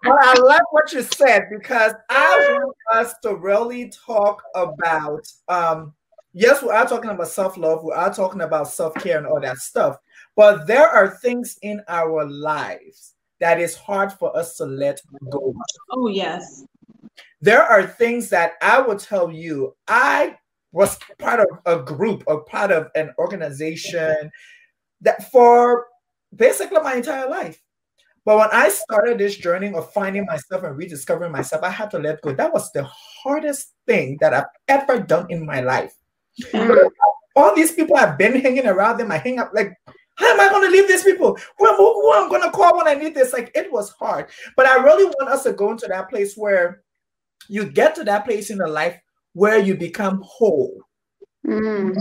well, I love what you said because I want us to really talk about. Um, yes, we are talking about self love. We are talking about self care and all that stuff. But there are things in our lives that is hard for us to let go. Oh yes. There are things that I will tell you. I was part of a group or part of an organization that for basically my entire life. But when I started this journey of finding myself and rediscovering myself, I had to let go. That was the hardest thing that I've ever done in my life. Mm. All these people I've been hanging around them, I hang up like, how am I going to leave these people? Who am, who am I going to call when I need this? Like, it was hard. But I really want us to go into that place where you get to that place in your life where you become whole. Mm.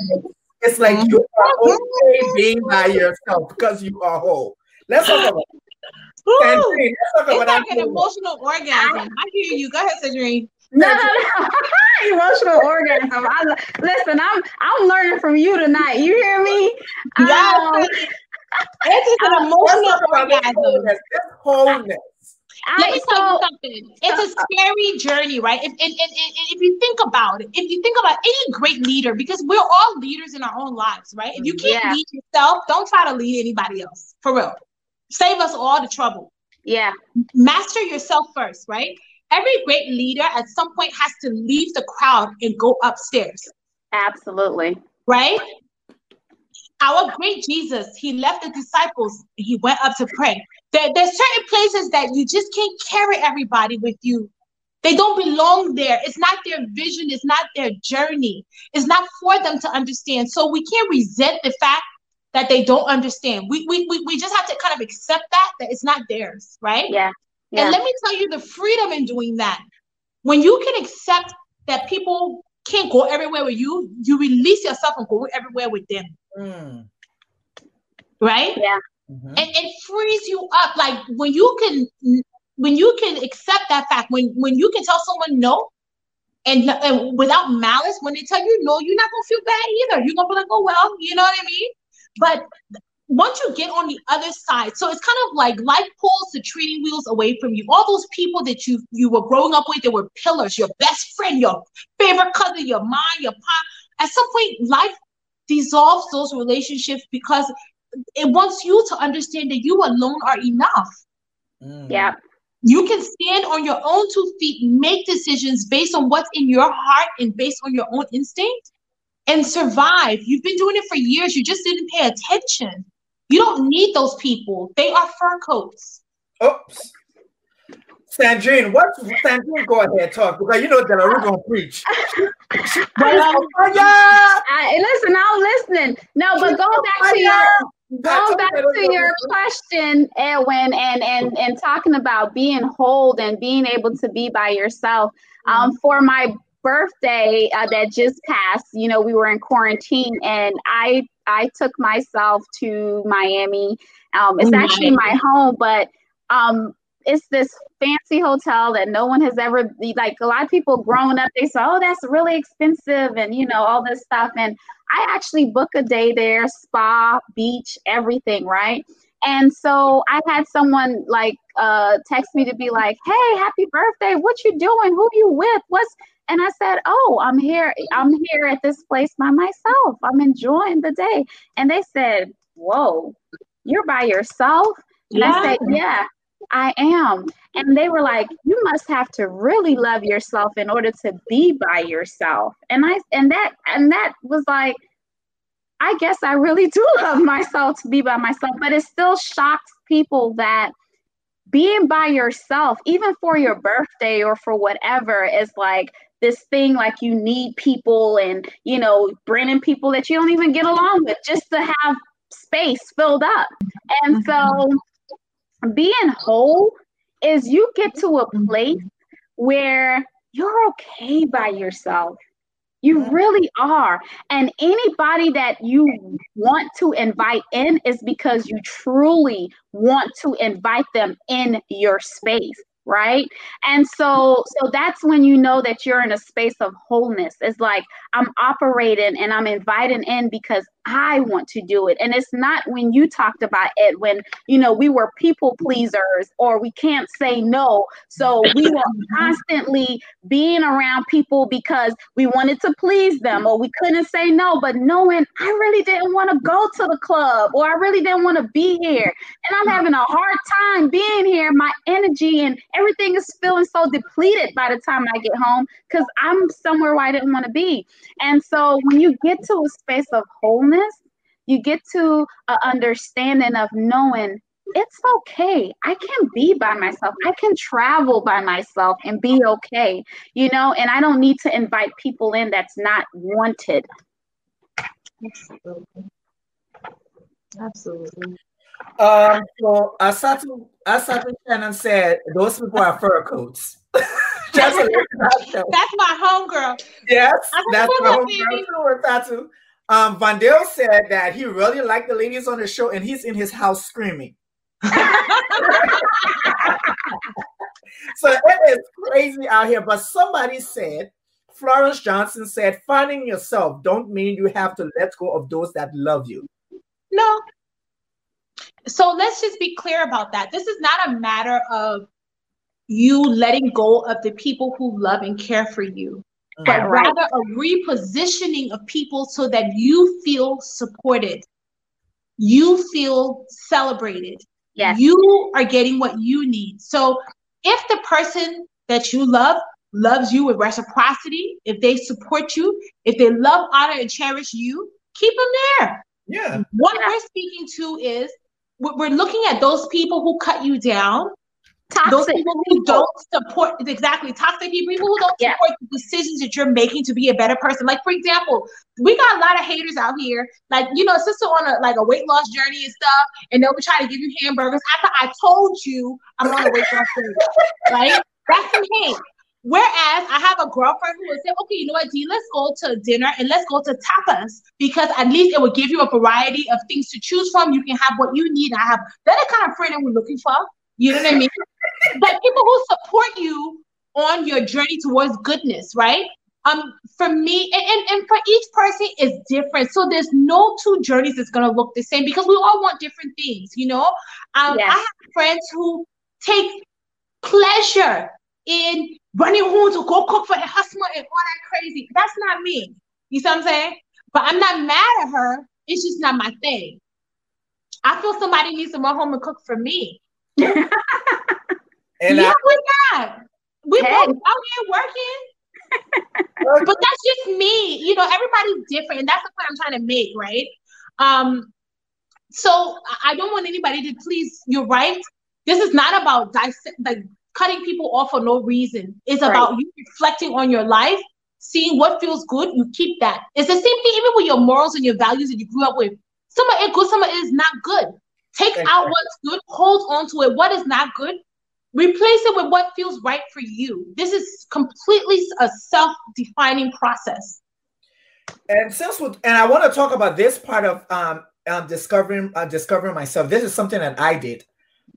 It's like you are okay being by yourself because you are whole. Let's talk about Ooh, let's talk it's like an emotional orgasm. I hear you. Go ahead, Sandrine. No, no, no. emotional orgasm. I, listen, I'm I'm learning from you tonight. You hear me? Yes. Um, it's just an emotional orgasm. wholeness. Let um, me tell you something. It's a uh, scary journey, right? If, and, and, and if you think about it, if you think about any great leader, because we're all leaders in our own lives, right? If you can't yeah. lead yourself, don't try to lead anybody else. For real. Save us all the trouble. Yeah. Master yourself first, right? Every great leader at some point has to leave the crowd and go upstairs. Absolutely. Right? Our great Jesus, he left the disciples, he went up to pray. There, there's certain places that you just can't carry everybody with you. They don't belong there. It's not their vision, it's not their journey. It's not for them to understand. So we can't resent the fact that they don't understand. We, we, we, we just have to kind of accept that, that it's not theirs, right? Yeah. yeah. And let me tell you the freedom in doing that. When you can accept that people can't go everywhere with you, you release yourself and go everywhere with them. Mm. Right? Yeah. Mm-hmm. And it frees you up. Like when you can when you can accept that fact, when when you can tell someone no, and, and without malice, when they tell you no, you're not gonna feel bad either. You're gonna be like, oh well, you know what I mean? But once you get on the other side, so it's kind of like life pulls the training wheels away from you. All those people that you you were growing up with, they were pillars, your best friend, your favorite cousin, your mom, your pop. At some point, life dissolves those relationships because it wants you to understand that you alone are enough. Mm. Yeah. You can stand on your own two feet, make decisions based on what's in your heart and based on your own instinct and survive. You've been doing it for years. You just didn't pay attention. You don't need those people. They are fur coats. Oops. Sandrine, what Sandrine go ahead talk because you know that we're gonna preach. but, um, I, listen, I'm listening. No, but going back to your going back to your question, Edwin, and and and talking about being whole and being able to be by yourself. Um, for my birthday uh, that just passed, you know, we were in quarantine, and I I took myself to Miami. Um, it's actually my home, but um, it's this fancy hotel that no one has ever like a lot of people growing up they say oh that's really expensive and you know all this stuff and i actually book a day there spa beach everything right and so i had someone like uh text me to be like hey happy birthday what you doing who you with what's and i said oh i'm here i'm here at this place by myself i'm enjoying the day and they said whoa you're by yourself and yeah. i said yeah I am. And they were like, you must have to really love yourself in order to be by yourself. And I and that and that was like, I guess I really do love myself to be by myself, but it still shocks people that being by yourself, even for your birthday or for whatever, is like this thing like you need people and you know bringing people that you don't even get along with just to have space filled up and so mm-hmm being whole is you get to a place where you're okay by yourself. You really are. And anybody that you want to invite in is because you truly want to invite them in your space right? And so so that's when you know that you're in a space of wholeness. It's like i'm operating and i'm inviting in because I want to do it. And it's not when you talked about it when, you know, we were people pleasers or we can't say no. So we were constantly being around people because we wanted to please them or we couldn't say no, but knowing I really didn't want to go to the club or I really didn't want to be here. And I'm having a hard time being here. My energy and everything is feeling so depleted by the time I get home because I'm somewhere where I didn't want to be. And so when you get to a space of wholeness, you get to an understanding of knowing it's okay. I can be by myself. I can travel by myself and be okay, you know, and I don't need to invite people in that's not wanted. Absolutely. Absolutely. Um, so Asatu, Asatu Shannon said those people are fur coats. that's my homegirl. Yes, that's my homegirl too, um, Vandale said that he really liked the ladies on the show and he's in his house screaming. so it is crazy out here. But somebody said, Florence Johnson said, finding yourself don't mean you have to let go of those that love you. No. So let's just be clear about that. This is not a matter of you letting go of the people who love and care for you but right. rather a repositioning of people so that you feel supported, you feel celebrated, yes. you are getting what you need. So if the person that you love loves you with reciprocity, if they support you, if they love, honor, and cherish you, keep them there. Yeah. What yeah. we're speaking to is we're looking at those people who cut you down Toxic those people who don't support exactly toxic people, people who don't yeah. support the decisions that you're making to be a better person. Like for example, we got a lot of haters out here. Like you know, sister on a like a weight loss journey and stuff, and they'll be trying to give you hamburgers after I told you I'm on a weight loss journey. right? That's some hate. Whereas I have a girlfriend who would say, okay, you know what, D, let's go to dinner and let's go to tapas because at least it will give you a variety of things to choose from. You can have what you need. I have that kind of friend that we're looking for. You know what I mean? but people who support you on your journey towards goodness, right? Um, for me, and, and, and for each person is different. So there's no two journeys that's gonna look the same because we all want different things, you know. Um, yes. I have friends who take pleasure in running home to go cook for the husband and all that crazy. That's not me. You see what I'm saying? But I'm not mad at her. It's just not my thing. I feel somebody needs to run home and cook for me. And yeah, I, we're not. We hey. both out here working. but that's just me. You know, everybody's different, and that's the point I'm trying to make, right? Um, so I don't want anybody to please. You're right. This is not about dissect, like cutting people off for no reason. It's right. about you reflecting on your life, seeing what feels good. You keep that. It's the same thing even with your morals and your values that you grew up with. Some of it good, some of it is not good. Take out what's good, hold on to it. What is not good, Replace it with what feels right for you. This is completely a self-defining process. And since we, and I want to talk about this part of um, um discovering uh, discovering myself. This is something that I did.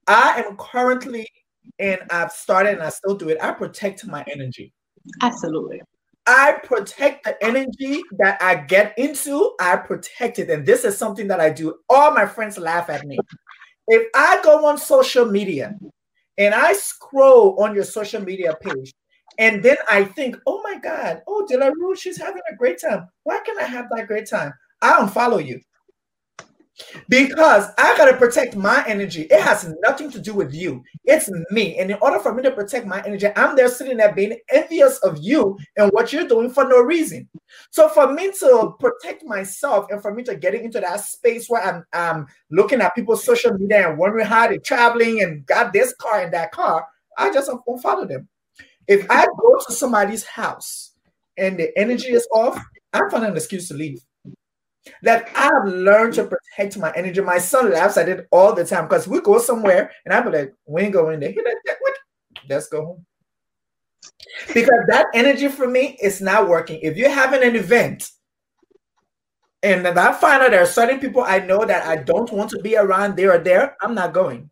I am currently, and I've started, and I still do it. I protect my energy. Absolutely. I protect the energy that I get into. I protect it, and this is something that I do. All my friends laugh at me. If I go on social media and I scroll on your social media page, and then I think, oh my God, oh, Delarue, she's having a great time. Why can't I have that great time? I unfollow you because I got to protect my energy. It has nothing to do with you. It's me. And in order for me to protect my energy, I'm there sitting there being envious of you and what you're doing for no reason. So for me to protect myself and for me to get into that space where I'm, I'm looking at people's social media and wondering how they're traveling and got this car and that car, I just don't follow them. If I go to somebody's house and the energy is off, I find an excuse to leave that I've learned to protect my energy. My son laughs at it all the time because we go somewhere and I'm like, we ain't going there. Let's go home. because that energy for me is not working. If you're having an event and I find out there are certain people I know that I don't want to be around there or there, I'm not going.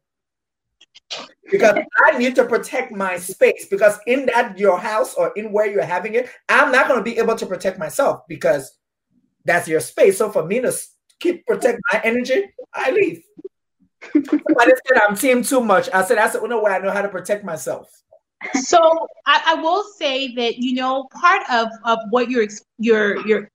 Because I need to protect my space. Because in that your house or in where you're having it, I'm not going to be able to protect myself because that's your space. So for me to keep protect my energy, I leave. Somebody said I'm seeing too much. I said that's the only way I know how to protect myself so I, I, will say that you know part of of what you're you're you're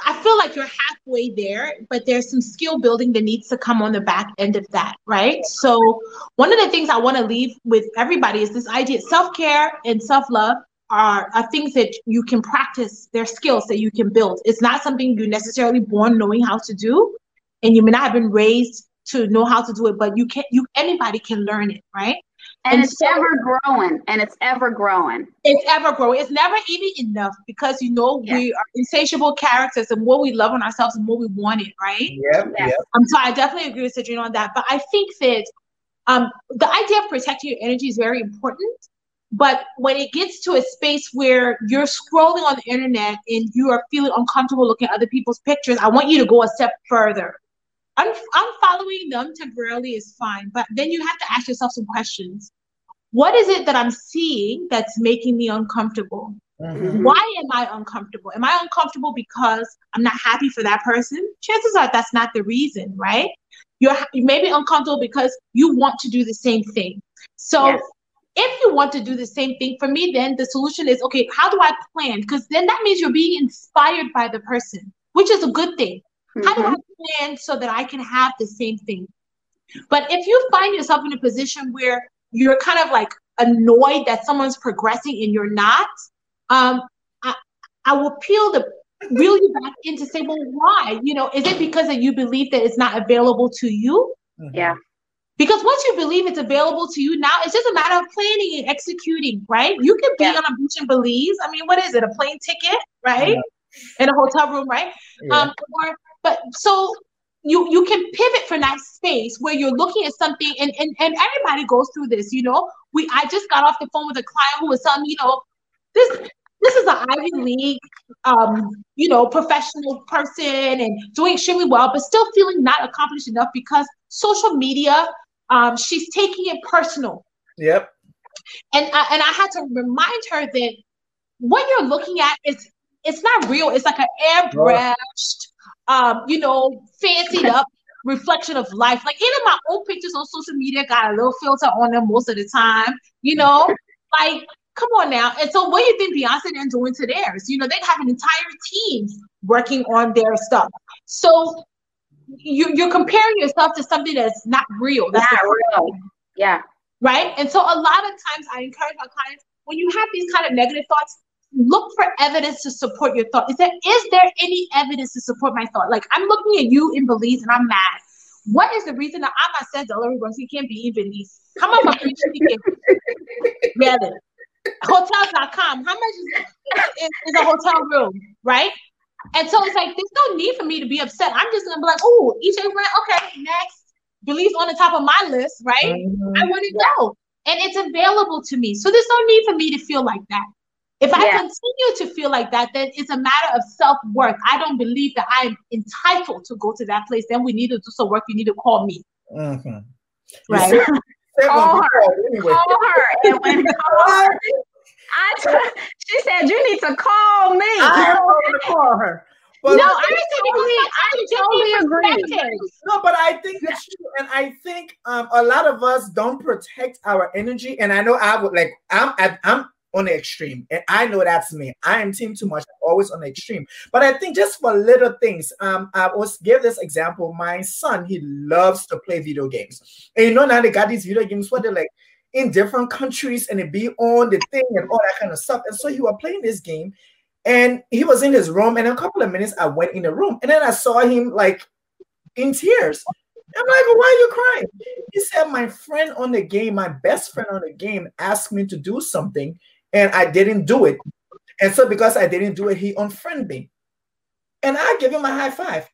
I feel like you're halfway there, but there's some skill building that needs to come on the back end of that, right? So one of the things I want to leave with everybody is this idea: of self care and self love are, are things that you can practice. They're skills that you can build. It's not something you're necessarily born knowing how to do, and you may not have been raised to know how to do it, but you can. You anybody can learn it, right? And, and it's so, ever growing and it's ever growing. It's ever growing. It's never even enough because you know yes. we are insatiable characters and more we love on ourselves and more we want it, right? Yeah. Yes. Yep. Um, so I definitely agree with Cedrina on that. But I think that um the idea of protecting your energy is very important. But when it gets to a space where you're scrolling on the internet and you are feeling uncomfortable looking at other people's pictures, I want you to go a step further un- unfollowing them temporarily is fine, but then you have to ask yourself some questions. What is it that I'm seeing that's making me uncomfortable? Mm-hmm. Why am I uncomfortable? Am I uncomfortable because I'm not happy for that person? Chances are that's not the reason, right? You're you may be uncomfortable because you want to do the same thing. So yes. If you want to do the same thing, for me, then the solution is okay, how do I plan? Because then that means you're being inspired by the person, which is a good thing. Mm-hmm. How do I mm-hmm. plan so that I can have the same thing? But if you find yourself in a position where you're kind of like annoyed that someone's progressing and you're not, um, I, I will peel the reel you back in to say, well, why? You know, is it because that you believe that it's not available to you? Yeah. Because once you believe it's available to you now, it's just a matter of planning and executing, right? You can be yeah. on a beach in Belize. I mean, what is it? A plane ticket, right? Yeah. In a hotel room, right? Yeah. Um, or but so you you can pivot from that space where you're looking at something and, and and everybody goes through this you know we i just got off the phone with a client who was telling me you know this this is an ivy league um you know professional person and doing extremely well but still feeling not accomplished enough because social media um she's taking it personal yep and I, and i had to remind her that what you're looking at is it's not real it's like an airbrushed um, you know, fancied up reflection of life. Like even my own pictures on social media got a little filter on them most of the time, you know, like come on now. And so what do you think Beyonce then doing to theirs? You know, they have an entire team working on their stuff. So you, you're comparing yourself to something that's not real. That's not real. Yeah. Right. And so a lot of times I encourage my clients when you have these kind of negative thoughts, look for evidence to support your thought. Is there is there any evidence to support my thought? Like I'm looking at you in Belize and I'm mad. What is the reason that I'm not said dollar once you can't be in Belize? Come on, my Really. Hotels.com. How much is, is, is a hotel room, right? And so it's like there's no need for me to be upset. I'm just gonna be like, oh, EJ went okay, next. Belize on the top of my list, right? Mm-hmm. I want to go. And it's available to me. So there's no need for me to feel like that. If I yeah. continue to feel like that, then it's a matter of self worth. I don't believe that I'm entitled to go to that place. Then we need to do some work. You need to call me. Mm-hmm. Right. call her. Anyway. Call her. And when call her, I t- she said you need to call me. I don't want to call her. But no, I totally, I totally agree. No, but I think that's true, and I think um, a lot of us don't protect our energy. And I know I would like I'm I'm on the extreme. And I know that's me. I am team too much, always on the extreme. But I think just for little things, um, I was give this example. My son, he loves to play video games. And you know now they got these video games where they're like in different countries and it be on the thing and all that kind of stuff. And so he was playing this game and he was in his room. And a couple of minutes, I went in the room and then I saw him like in tears. I'm like, why are you crying? He said, My friend on the game, my best friend on the game, asked me to do something and I didn't do it. And so because I didn't do it, he unfriended me. And I give him a high five.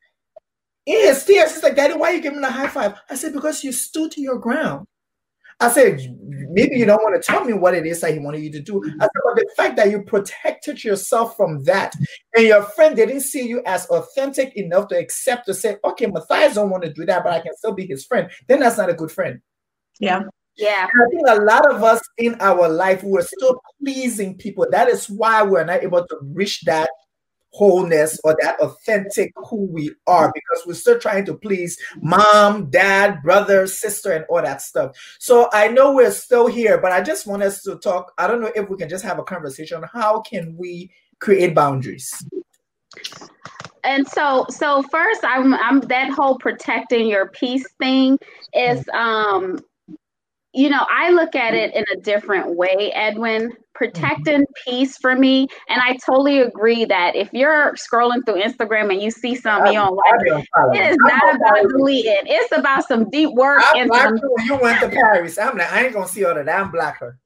In his tears, he's like, Daddy, why are you giving a high five? I said, because you stood to your ground. I said, maybe you don't want to tell me what it is that he wanted you to do. I said, but the fact that you protected yourself from that and your friend didn't see you as authentic enough to accept to say, okay, Matthias don't want to do that, but I can still be his friend, then that's not a good friend. Yeah. Yeah. And I think a lot of us in our life, we're still pleasing people. That is why we're not able to reach that wholeness or that authentic who we are because we're still trying to please mom, dad, brother, sister, and all that stuff. So I know we're still here, but I just want us to talk. I don't know if we can just have a conversation how can we create boundaries. And so, so first, I'm, I'm that whole protecting your peace thing is, um, you know, I look at mm. it in a different way, Edwin. Protecting mm-hmm. peace for me, and I totally agree that if you're scrolling through Instagram and you see something you don't like, it is not about deleting. It's about some deep work. I and some, you went to Paris. I'm like, I ain't gonna see all of that. I'm blacker.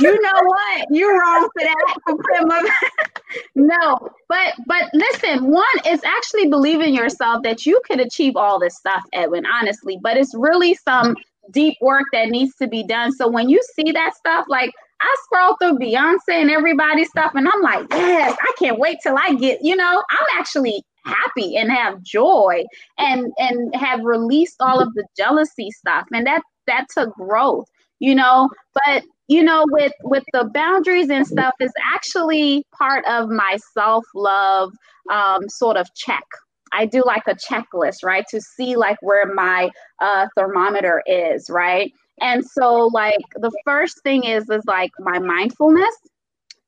you know what? You're wrong for that. no, but but listen, one is actually believing yourself that you could achieve all this stuff, Edwin. Honestly, but it's really some deep work that needs to be done. So when you see that stuff, like I scroll through Beyonce and everybody's stuff, and I'm like, yes, I can't wait till I get, you know, I'm actually happy and have joy and and have released all of the jealousy stuff. And that that took growth, you know. But you know, with with the boundaries and stuff is actually part of my self-love um, sort of check I do like a checklist, right, to see like where my uh, thermometer is, right? And so, like, the first thing is is like my mindfulness.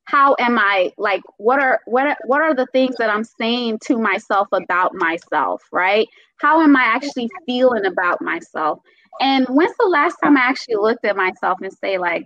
How am I like? What are what are, what are the things that I'm saying to myself about myself, right? How am I actually feeling about myself? And when's the last time I actually looked at myself and say like,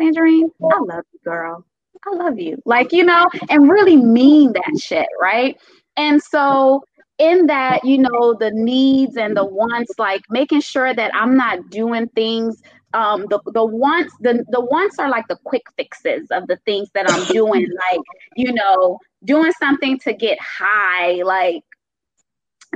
Sandrine, I love you, girl. I love you. Like, you know, and really mean that shit, right? And so in that, you know, the needs and the wants, like making sure that I'm not doing things. Um, the the wants the the wants are like the quick fixes of the things that I'm doing, like you know, doing something to get high, like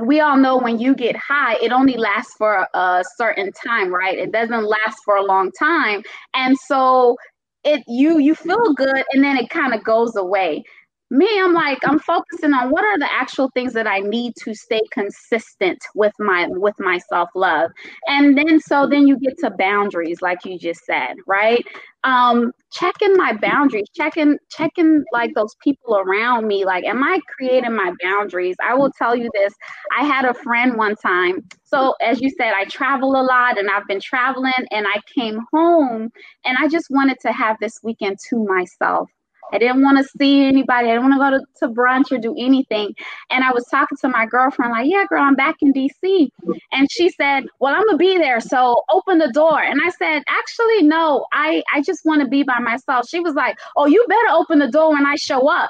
we all know when you get high, it only lasts for a certain time, right? It doesn't last for a long time. And so it you you feel good and then it kind of goes away me i'm like i'm focusing on what are the actual things that i need to stay consistent with my with my self-love. And then so then you get to boundaries like you just said right? Um checking my boundaries checking checking like those people around me like am i creating my boundaries? I will tell you this i had a friend one time so as you said i travel a lot and i've been traveling and i came home and i just wanted to have this weekend to myself I didn't want to see anybody. I didn't want to go to, to brunch or do anything. And I was talking to my girlfriend, like, yeah, girl, I'm back in DC. And she said, Well, I'm gonna be there. So open the door. And I said, actually, no, I, I just want to be by myself. She was like, Oh, you better open the door when I show up.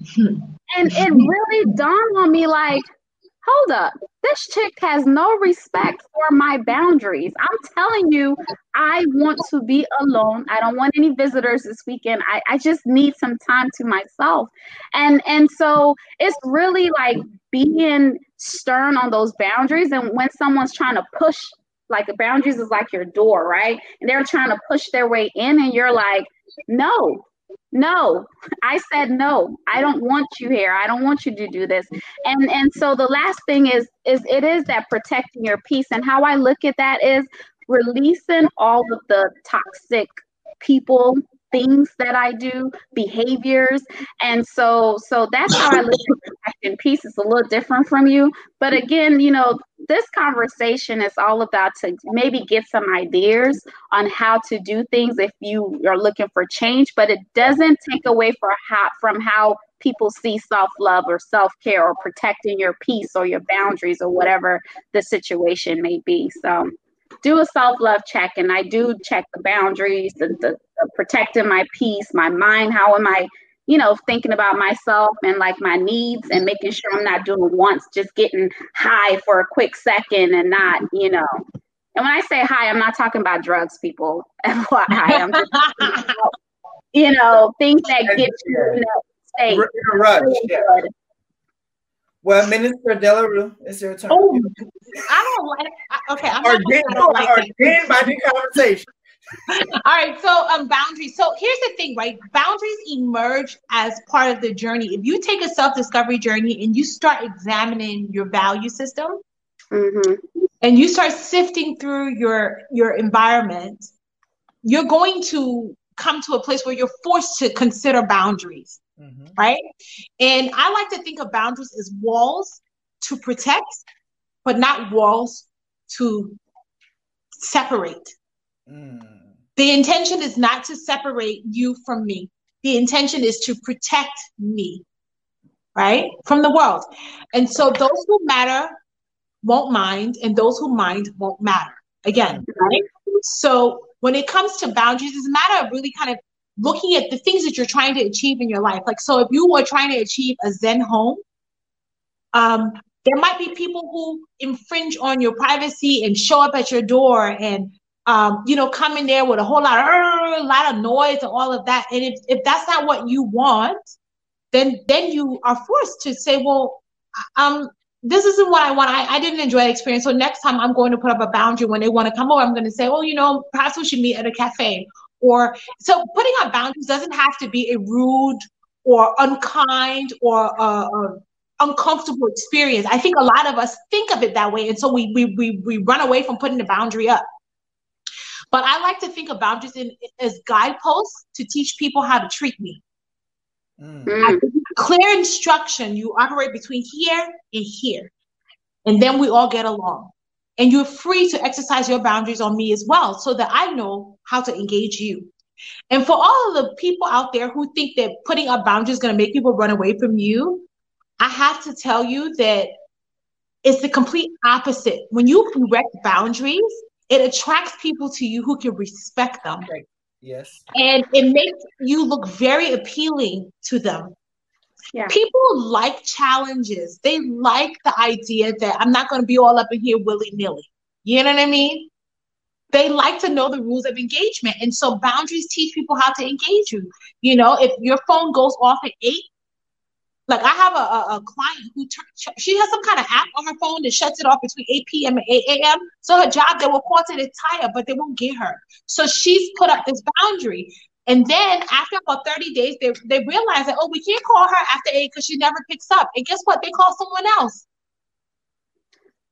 and it really dawned on me like, hold up, this chick has no respect for my boundaries. I'm telling you, I want to be alone. I don't want any visitors this weekend. I, I just need some time to myself. And and so it's really like being stern on those boundaries. And when someone's trying to push, like the boundaries is like your door, right? And they're trying to push their way in, and you're like, no, no i said no. I don't want you here. I don't want you to do this. And and so the last thing is is it is that protecting your peace. And how i look at that is releasing all of the toxic people things that I do, behaviors. And so so that's how I look at protecting peace. It's a little different from you. But again, you know, this conversation is all about to maybe get some ideas on how to do things if you are looking for change, but it doesn't take away for how, from how people see self-love or self-care or protecting your peace or your boundaries or whatever the situation may be. So do a self-love check and I do check the boundaries, the, the, the protecting my peace, my mind, how am I, you know, thinking about myself and like my needs and making sure I'm not doing once, just getting high for a quick second and not, you know. And when I say high, I'm not talking about drugs, people. FYI, I'm just about, you know, things that get you in a state. Rush, yeah. Well, Minister Delarue, it's your turn. Oh, I don't like. Okay, I'm ordained, I don't like ordained by the conversation. All right, so um boundaries. So here's the thing, right? Boundaries emerge as part of the journey. If you take a self-discovery journey and you start examining your value system mm-hmm. and you start sifting through your your environment, you're going to come to a place where you're forced to consider boundaries. Mm-hmm. Right. And I like to think of boundaries as walls to protect, but not walls to separate. Mm. The intention is not to separate you from me. The intention is to protect me, right? From the world. And so those who matter won't mind, and those who mind won't matter. Again, right? So when it comes to boundaries, it's a matter of really kind of looking at the things that you're trying to achieve in your life. Like, so if you were trying to achieve a Zen home, um, there might be people who infringe on your privacy and show up at your door and um, you know, come in there with a whole lot of a lot of noise and all of that. And if, if that's not what you want, then then you are forced to say, well, um, this isn't what I want. I, I didn't enjoy the experience. So next time I'm going to put up a boundary when they want to come over, I'm going to say, oh, you know, perhaps we should meet at a cafe. Or so putting up boundaries doesn't have to be a rude or unkind or uh, uh, uncomfortable experience. I think a lot of us think of it that way. And so we, we, we, we run away from putting the boundary up. But I like to think of boundaries in, as guideposts to teach people how to treat me. Mm. Clear instruction, you operate between here and here. And then we all get along. And you're free to exercise your boundaries on me as well so that I know how to engage you. And for all of the people out there who think that putting up boundaries is going to make people run away from you, I have to tell you that it's the complete opposite. When you erect boundaries, it attracts people to you who can respect them. Yes. And it makes you look very appealing to them. Yeah. People like challenges. They like the idea that I'm not going to be all up in here willy nilly. You know what I mean? They like to know the rules of engagement. And so boundaries teach people how to engage you. You know, if your phone goes off at eight, like I have a, a, a client who she has some kind of app on her phone that shuts it off between 8 p.m. and 8 a.m. So her job, they will call to retire, but they won't get her. So she's put up this boundary. And then after about 30 days, they, they realize that, oh, we can't call her after 8 because she never picks up. And guess what? They call someone else.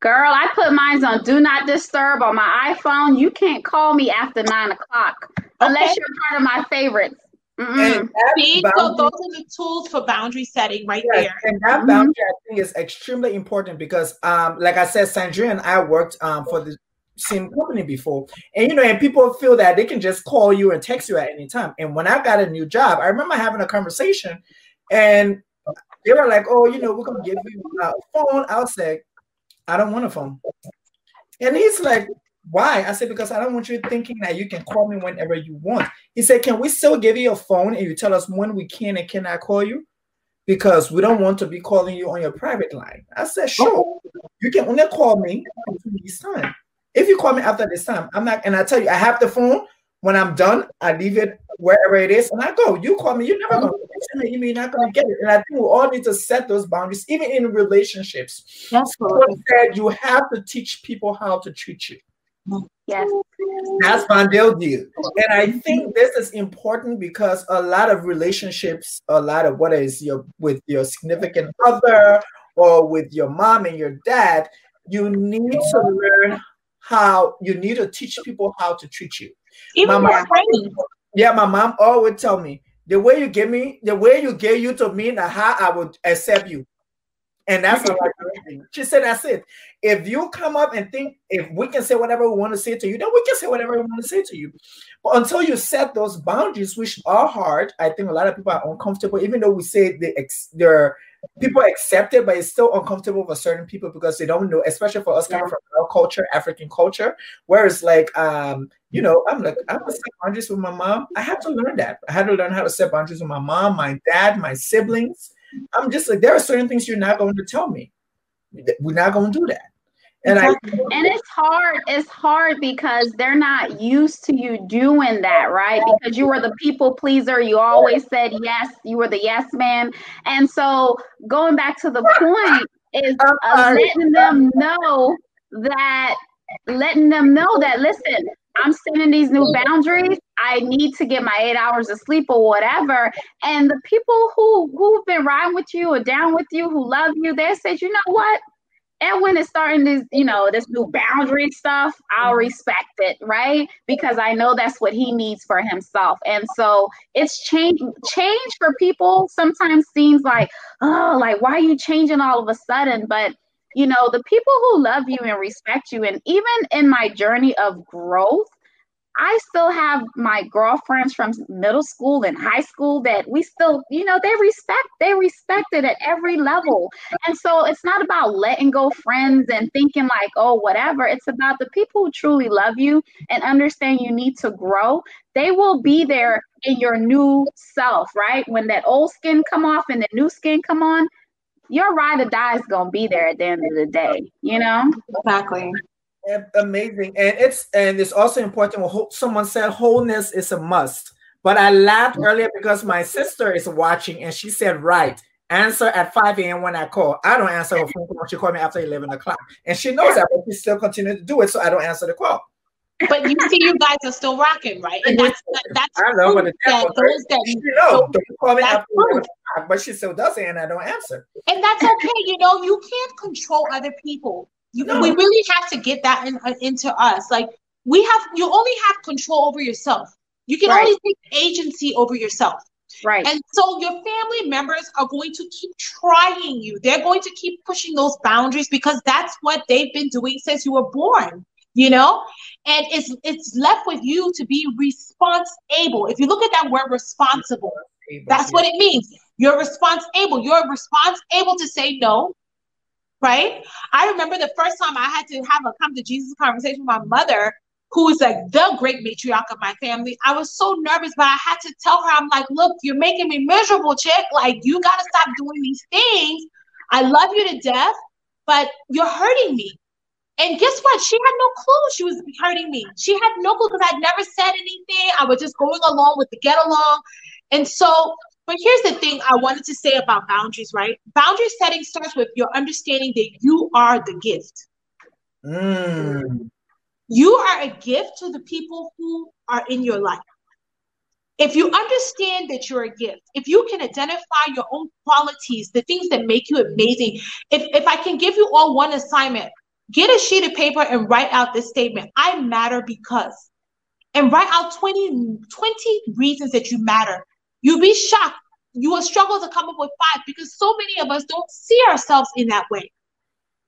Girl, I put mine on do not disturb on my iPhone. You can't call me after nine o'clock unless okay. you're part of my favorites. And See, so those are the tools for boundary setting right yes, there. And that mm-hmm. boundary I think is extremely important because um, like I said, Sandrine and I worked um, for the same company before. And you know, and people feel that they can just call you and text you at any time. And when I got a new job, I remember having a conversation and they were like, Oh, you know, we're gonna give you a phone. I'll say, I don't want a phone. And he's like, why? I said, because I don't want you thinking that you can call me whenever you want. He said, Can we still give you a phone and you tell us when we can and cannot call you? Because we don't want to be calling you on your private line. I said, Sure. Oh. You can only call me this time. If you call me after this time, I'm not, and I tell you, I have the phone. When I'm done, I leave it wherever it is and I go. You call me, you're never going mm-hmm. to get it. You're not going to get it. And I think we all need to set those boundaries, even in relationships. That's what said you have to teach people how to treat you. Yes. That's Vandel deal. And I think this is important because a lot of relationships, a lot of what is your with your significant other or with your mom and your dad, you need to learn how you need to teach people how to treat you. Even my mom, yeah, my mom always tell me the way you give me, the way you gave you to me, now how I would accept you. And that's what I She said, that's it. If you come up and think if we can say whatever we want to say to you, then we can say whatever we want to say to you. But until you set those boundaries, which are hard, I think a lot of people are uncomfortable, even though we say they ex- they're people accept it, but it's still uncomfortable for certain people because they don't know, especially for us coming yeah. from our culture, African culture, where it's like, um, you know, I'm like, I'm gonna set boundaries with my mom. I had to learn that. I had to learn how to set boundaries with my mom, my dad, my siblings. I'm just like, there are certain things you're not going to tell me. We're not going to do that. And I and it's hard. It's hard because they're not used to you doing that, right? Because you were the people pleaser. You always said yes. You were the yes man. And so going back to the point is uh, letting them know that letting them know that listen, I'm setting these new boundaries. I need to get my eight hours of sleep or whatever. And the people who who've been riding with you or down with you, who love you, they said, you know what? Edwin is starting this, you know, this new boundary stuff. I'll mm-hmm. respect it, right? Because I know that's what he needs for himself. And so it's change. Change for people sometimes seems like, oh, like why are you changing all of a sudden? But you know, the people who love you and respect you, and even in my journey of growth, I still have my girlfriends from middle school and high school that we still, you know, they respect, they respect it at every level. And so it's not about letting go friends and thinking like, oh, whatever. It's about the people who truly love you and understand you need to grow. They will be there in your new self, right? When that old skin come off and the new skin come on, your ride or die is gonna be there at the end of the day, you know? Exactly amazing. And it's and it's also important someone said wholeness is a must. But i laughed mm. earlier because my sister is watching and she said right answer at 5 a.m when i call. I don't answer her phone call she called me after 11 o'clock. And she knows that but she still continues to do it so i don't answer the call. But you see, you guys are still rocking, right? And that's that's I know, but that those that you know, don't call me after but she still does it, and I don't answer. And that's okay. You know, you can't control other people. You, no. We really have to get that in, uh, into us. Like we have, you only have control over yourself. You can right. only take agency over yourself. Right. And so your family members are going to keep trying you. They're going to keep pushing those boundaries because that's what they've been doing since you were born, you know? And it's it's left with you to be responsible. If you look at that word responsible, that's what it means. You're responsible. You're responsible to say no right? I remember the first time I had to have a come to Jesus conversation with my mother, who is like the great matriarch of my family. I was so nervous, but I had to tell her, I'm like, look, you're making me miserable, chick. Like, you got to stop doing these things. I love you to death, but you're hurting me. And guess what? She had no clue she was hurting me. She had no clue because I'd never said anything. I was just going along with the get along. And so but here's the thing I wanted to say about boundaries, right? Boundary setting starts with your understanding that you are the gift. Mm. You are a gift to the people who are in your life. If you understand that you're a gift, if you can identify your own qualities, the things that make you amazing, if, if I can give you all one assignment, get a sheet of paper and write out this statement I matter because. And write out 20, 20 reasons that you matter You'll be shocked. You will struggle to come up with five because so many of us don't see ourselves in that way.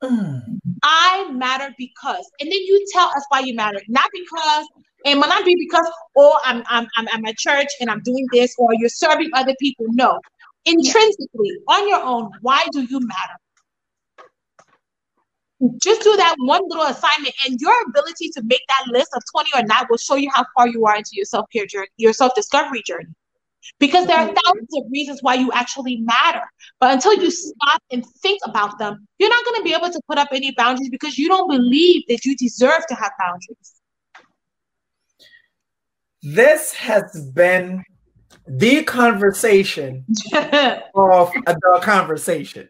Mm. I matter because, and then you tell us why you matter, not because, and might not be because, or oh, I'm, I'm I'm I'm at church and I'm doing this, or you're serving other people. No, intrinsically on your own, why do you matter? Just do that one little assignment, and your ability to make that list of 20 or not will show you how far you are into your self care journey, your self discovery journey because there are mm-hmm. thousands of reasons why you actually matter. But until you stop and think about them, you're not going to be able to put up any boundaries because you don't believe that you deserve to have boundaries. This has been the conversation of the conversation.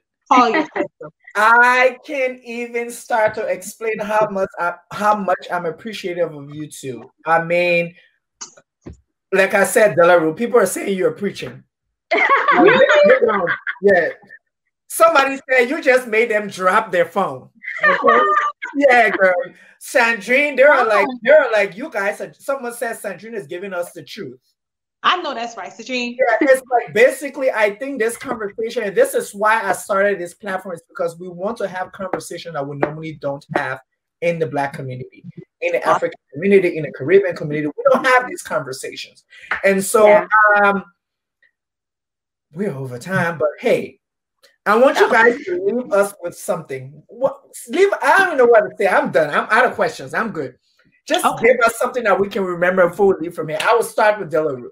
I can't even start to explain how much I, how much I'm appreciative of you two. I mean, like I said, Delarue, people are saying you're preaching. yeah. Somebody said you just made them drop their phone. Okay? yeah, girl. Sandrine, they're like, they're like, you guys are someone says Sandrine is giving us the truth. I know that's right, Sandrine. Yeah, it's like basically, I think this conversation, and this is why I started this platform, is because we want to have conversation that we normally don't have in the black community in the African community, in the Caribbean community. We don't have these conversations. And so yeah. um, we're over time, but hey, I want you guys to leave us with something. What leave? I don't know what to say. I'm done. I'm out of questions. I'm good. Just okay. give us something that we can remember before we leave from here. I will start with Delarue.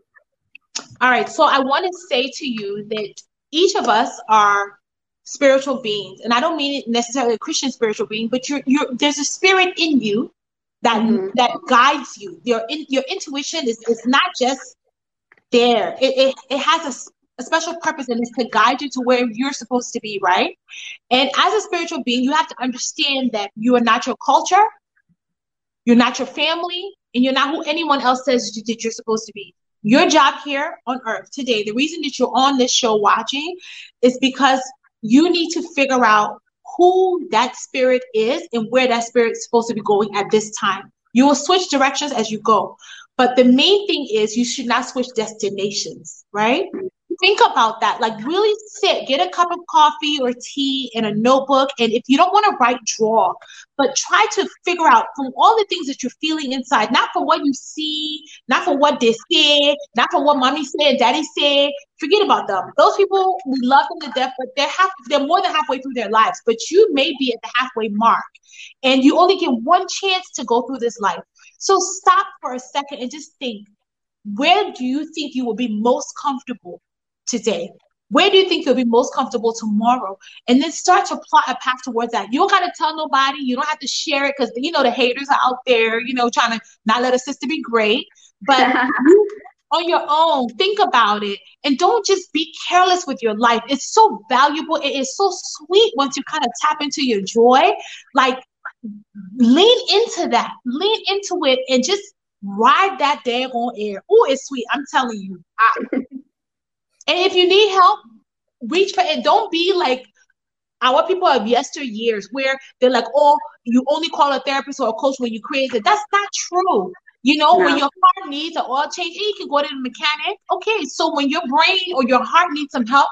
All right. So I want to say to you that each of us are spiritual beings, and I don't mean necessarily a Christian spiritual being, but you're, you're there's a spirit in you that mm-hmm. that guides you. Your in, your intuition is is not just there. It it, it has a, a special purpose and it's to guide you to where you're supposed to be, right? And as a spiritual being, you have to understand that you are not your culture, you're not your family, and you're not who anyone else says that you're supposed to be. Your job here on earth today, the reason that you're on this show watching is because you need to figure out who that spirit is and where that spirit is supposed to be going at this time. You will switch directions as you go. But the main thing is you should not switch destinations, right? Think about that. Like really sit, get a cup of coffee or tea and a notebook. And if you don't want to write, draw, but try to figure out from all the things that you're feeling inside, not for what you see, not for what they say, not for what mommy said, daddy said. Forget about them. Those people, we love them to death, but they're half they're more than halfway through their lives. But you may be at the halfway mark. And you only get one chance to go through this life. So stop for a second and just think where do you think you will be most comfortable today? Where do you think you'll be most comfortable tomorrow? And then start to plot a path towards that. You don't got to tell nobody. You don't have to share it because you know the haters are out there, you know, trying to not let a sister be great. But on your own, think about it, and don't just be careless with your life. It's so valuable. It is so sweet once you kind of tap into your joy. Like lean into that, lean into it, and just ride that daggone air. Oh, it's sweet. I'm telling you. I, and if you need help, reach for it. Don't be like our people of yesteryears where they're like, oh, you only call a therapist or a coach when you're crazy. That's not true. You know, no. when your heart needs an oil change, you can go to the mechanic. Okay, so when your brain or your heart needs some help,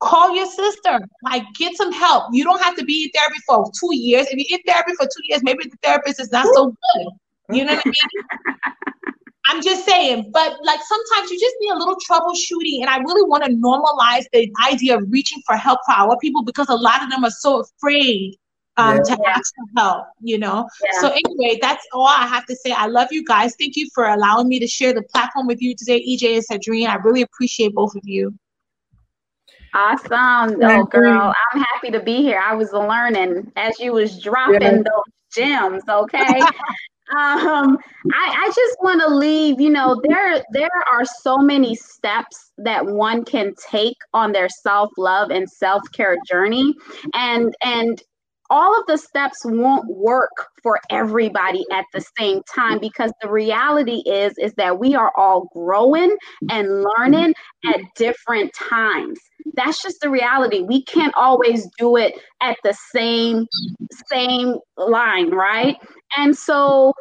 call your sister. Like, get some help. You don't have to be in therapy for two years. If you're in therapy for two years, maybe the therapist is not so good. You know what I mean? I'm just saying, but like sometimes you just need a little troubleshooting. And I really want to normalize the idea of reaching for help for our people because a lot of them are so afraid um, yeah. to ask for help, you know? Yeah. So, anyway, that's all I have to say. I love you guys. Thank you for allowing me to share the platform with you today, EJ and Sandrine. I really appreciate both of you. Awesome. Oh, girl, I'm happy to be here. I was learning as you was dropping yeah. those gems, okay? um i i just want to leave you know there there are so many steps that one can take on their self-love and self-care journey. And and all of the steps won't work for everybody at the same time because the reality is is that we are all growing and learning at different times. That's just the reality. We can't always do it at the same same line right? And so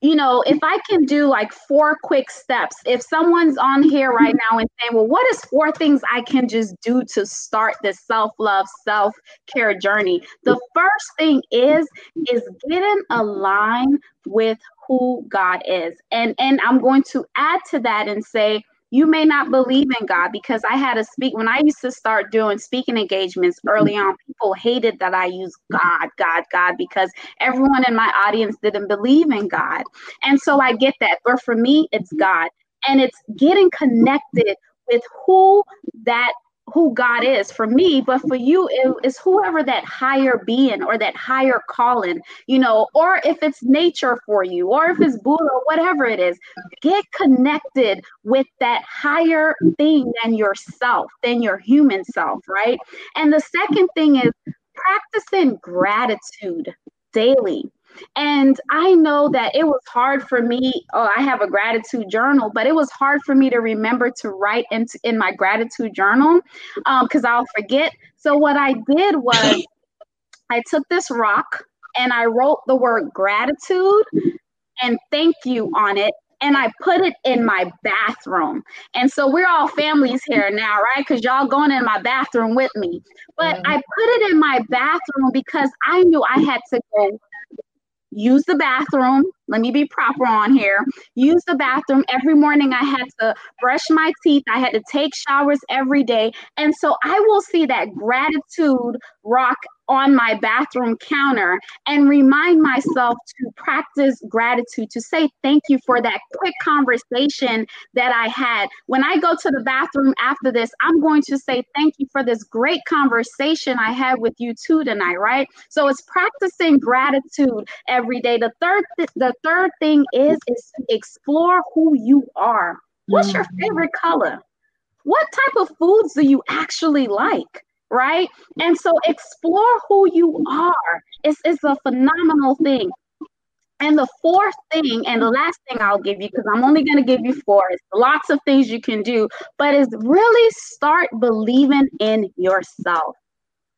you know, if I can do like four quick steps, if someone's on here right now and saying, well, what is four things I can just do to start this self-love, self-care journey? The first thing is, is getting aligned with who God is. And and I'm going to add to that and say, you may not believe in God because I had to speak when I used to start doing speaking engagements early on. People hated that I use God, God, God because everyone in my audience didn't believe in God. And so I get that. But for me, it's God. And it's getting connected with who that who God is for me, but for you, it is whoever that higher being or that higher calling, you know, or if it's nature for you, or if it's Buddha, or whatever it is, get connected with that higher thing than yourself, than your human self, right? And the second thing is practicing gratitude daily and I know that it was hard for me. Oh, I have a gratitude journal, but it was hard for me to remember to write into in my gratitude journal because um, I'll forget. So what I did was I took this rock and I wrote the word gratitude and thank you on it and I put it in my bathroom. And so we're all families here now, right? Because y'all going in my bathroom with me. But I put it in my bathroom because I knew I had to go use the bathroom. Let me be proper on here. Use the bathroom. Every morning I had to brush my teeth. I had to take showers every day. And so I will see that gratitude rock on my bathroom counter and remind myself to practice gratitude, to say thank you for that quick conversation that I had. When I go to the bathroom after this, I'm going to say thank you for this great conversation I had with you too tonight, right? So it's practicing gratitude every day. The third th- the third thing is is explore who you are. What's your mm. favorite color? What type of foods do you actually like? Right? And so explore who you are. It's, it's a phenomenal thing. And the fourth thing, and the last thing I'll give you, because I'm only going to give you four, is lots of things you can do, but is really start believing in yourself.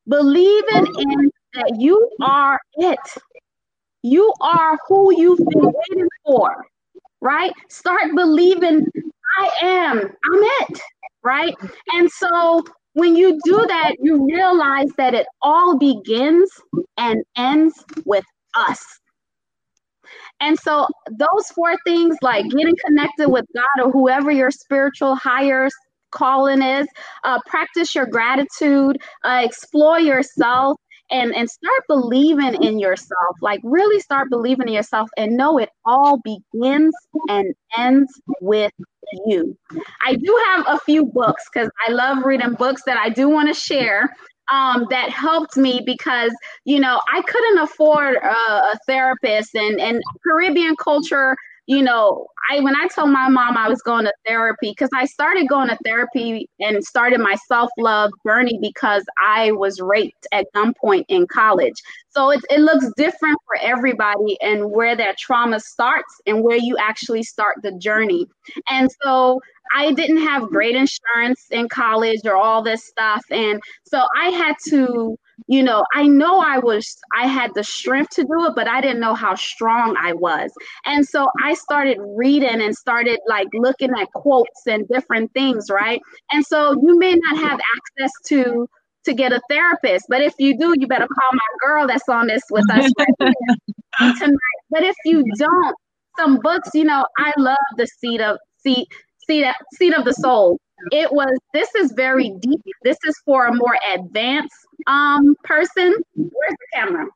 Believing in that you are it. You are who you've been waiting for, right? Start believing I am, I'm it, right? And so when you do that, you realize that it all begins and ends with us. And so those four things, like getting connected with God or whoever your spiritual higher calling is, uh, practice your gratitude, uh, explore yourself, and and start believing in yourself. Like really start believing in yourself and know it all begins and ends with you. I do have a few books because i love reading books that i do want to share um, that helped me because you know I couldn't afford a, a therapist and and Caribbean culture you know, I when I told my mom I was going to therapy because I started going to therapy and started my self love journey because I was raped at gunpoint in college. So it it looks different for everybody and where that trauma starts and where you actually start the journey. And so I didn't have great insurance in college or all this stuff, and so I had to you know, I know I was, I had the strength to do it, but I didn't know how strong I was. And so I started reading and started like looking at quotes and different things, right? And so you may not have access to to get a therapist, but if you do, you better call my girl that's on this with us right tonight. But if you don't, some books, you know, I love the seat of seat seat seat of the soul. It was this is very deep. This is for a more advanced um person. Where's the camera?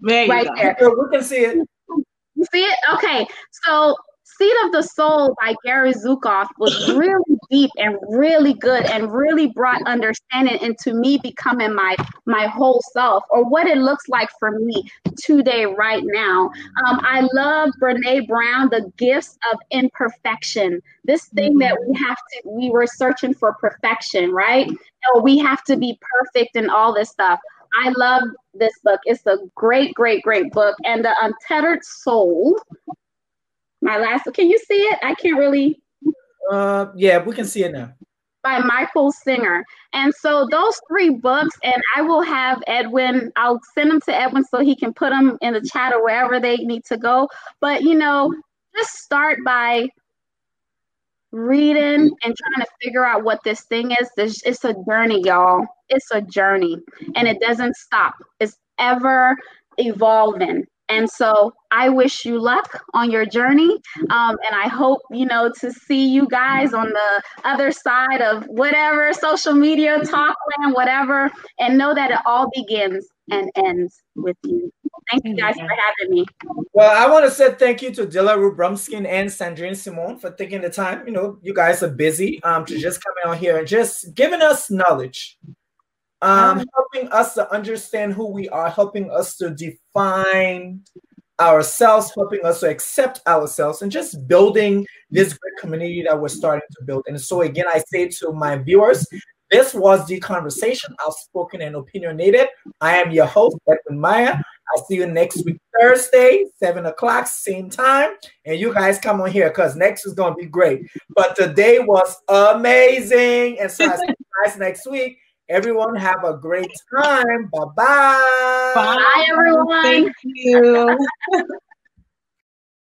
There right go. there. We can see it. You see it? Okay. So Seat of the Soul by Gary Zukav was really deep and really good and really brought understanding into me becoming my my whole self or what it looks like for me today right now. Um, I love Brene Brown, the gifts of imperfection. This thing that we have to we were searching for perfection, right? Or we have to be perfect and all this stuff. I love this book. It's a great, great, great book. And the Untethered Soul my last. Can you see it? I can't really. Uh, yeah, we can see it now. By Michael Singer. And so those three books, and I will have Edwin, I'll send them to Edwin so he can put them in the chat or wherever they need to go. But, you know, just start by reading and trying to figure out what this thing is. This, it's a journey, y'all. It's a journey, and it doesn't stop. It's ever evolving. And so I wish you luck on your journey. Um, and I hope, you know, to see you guys on the other side of whatever social media talk land, whatever, and know that it all begins and ends with you. Thank you guys for having me. Well, I want to say thank you to Delarue Brumskine and Sandrine Symone for taking the time. You know, you guys are busy um, to just come out here and just giving us knowledge um, helping us to understand who we are, helping us to define ourselves, helping us to accept ourselves, and just building this great community that we're starting to build. And so, again, I say to my viewers, this was the conversation, outspoken and opinionated. I am your host, Edwin Maya. I'll see you next week, Thursday, 7 o'clock, same time. And you guys come on here because next is going to be great. But today was amazing. And so I'll see you guys next week. Everyone have a great time. Bye-bye. Bye, everyone. Thank you.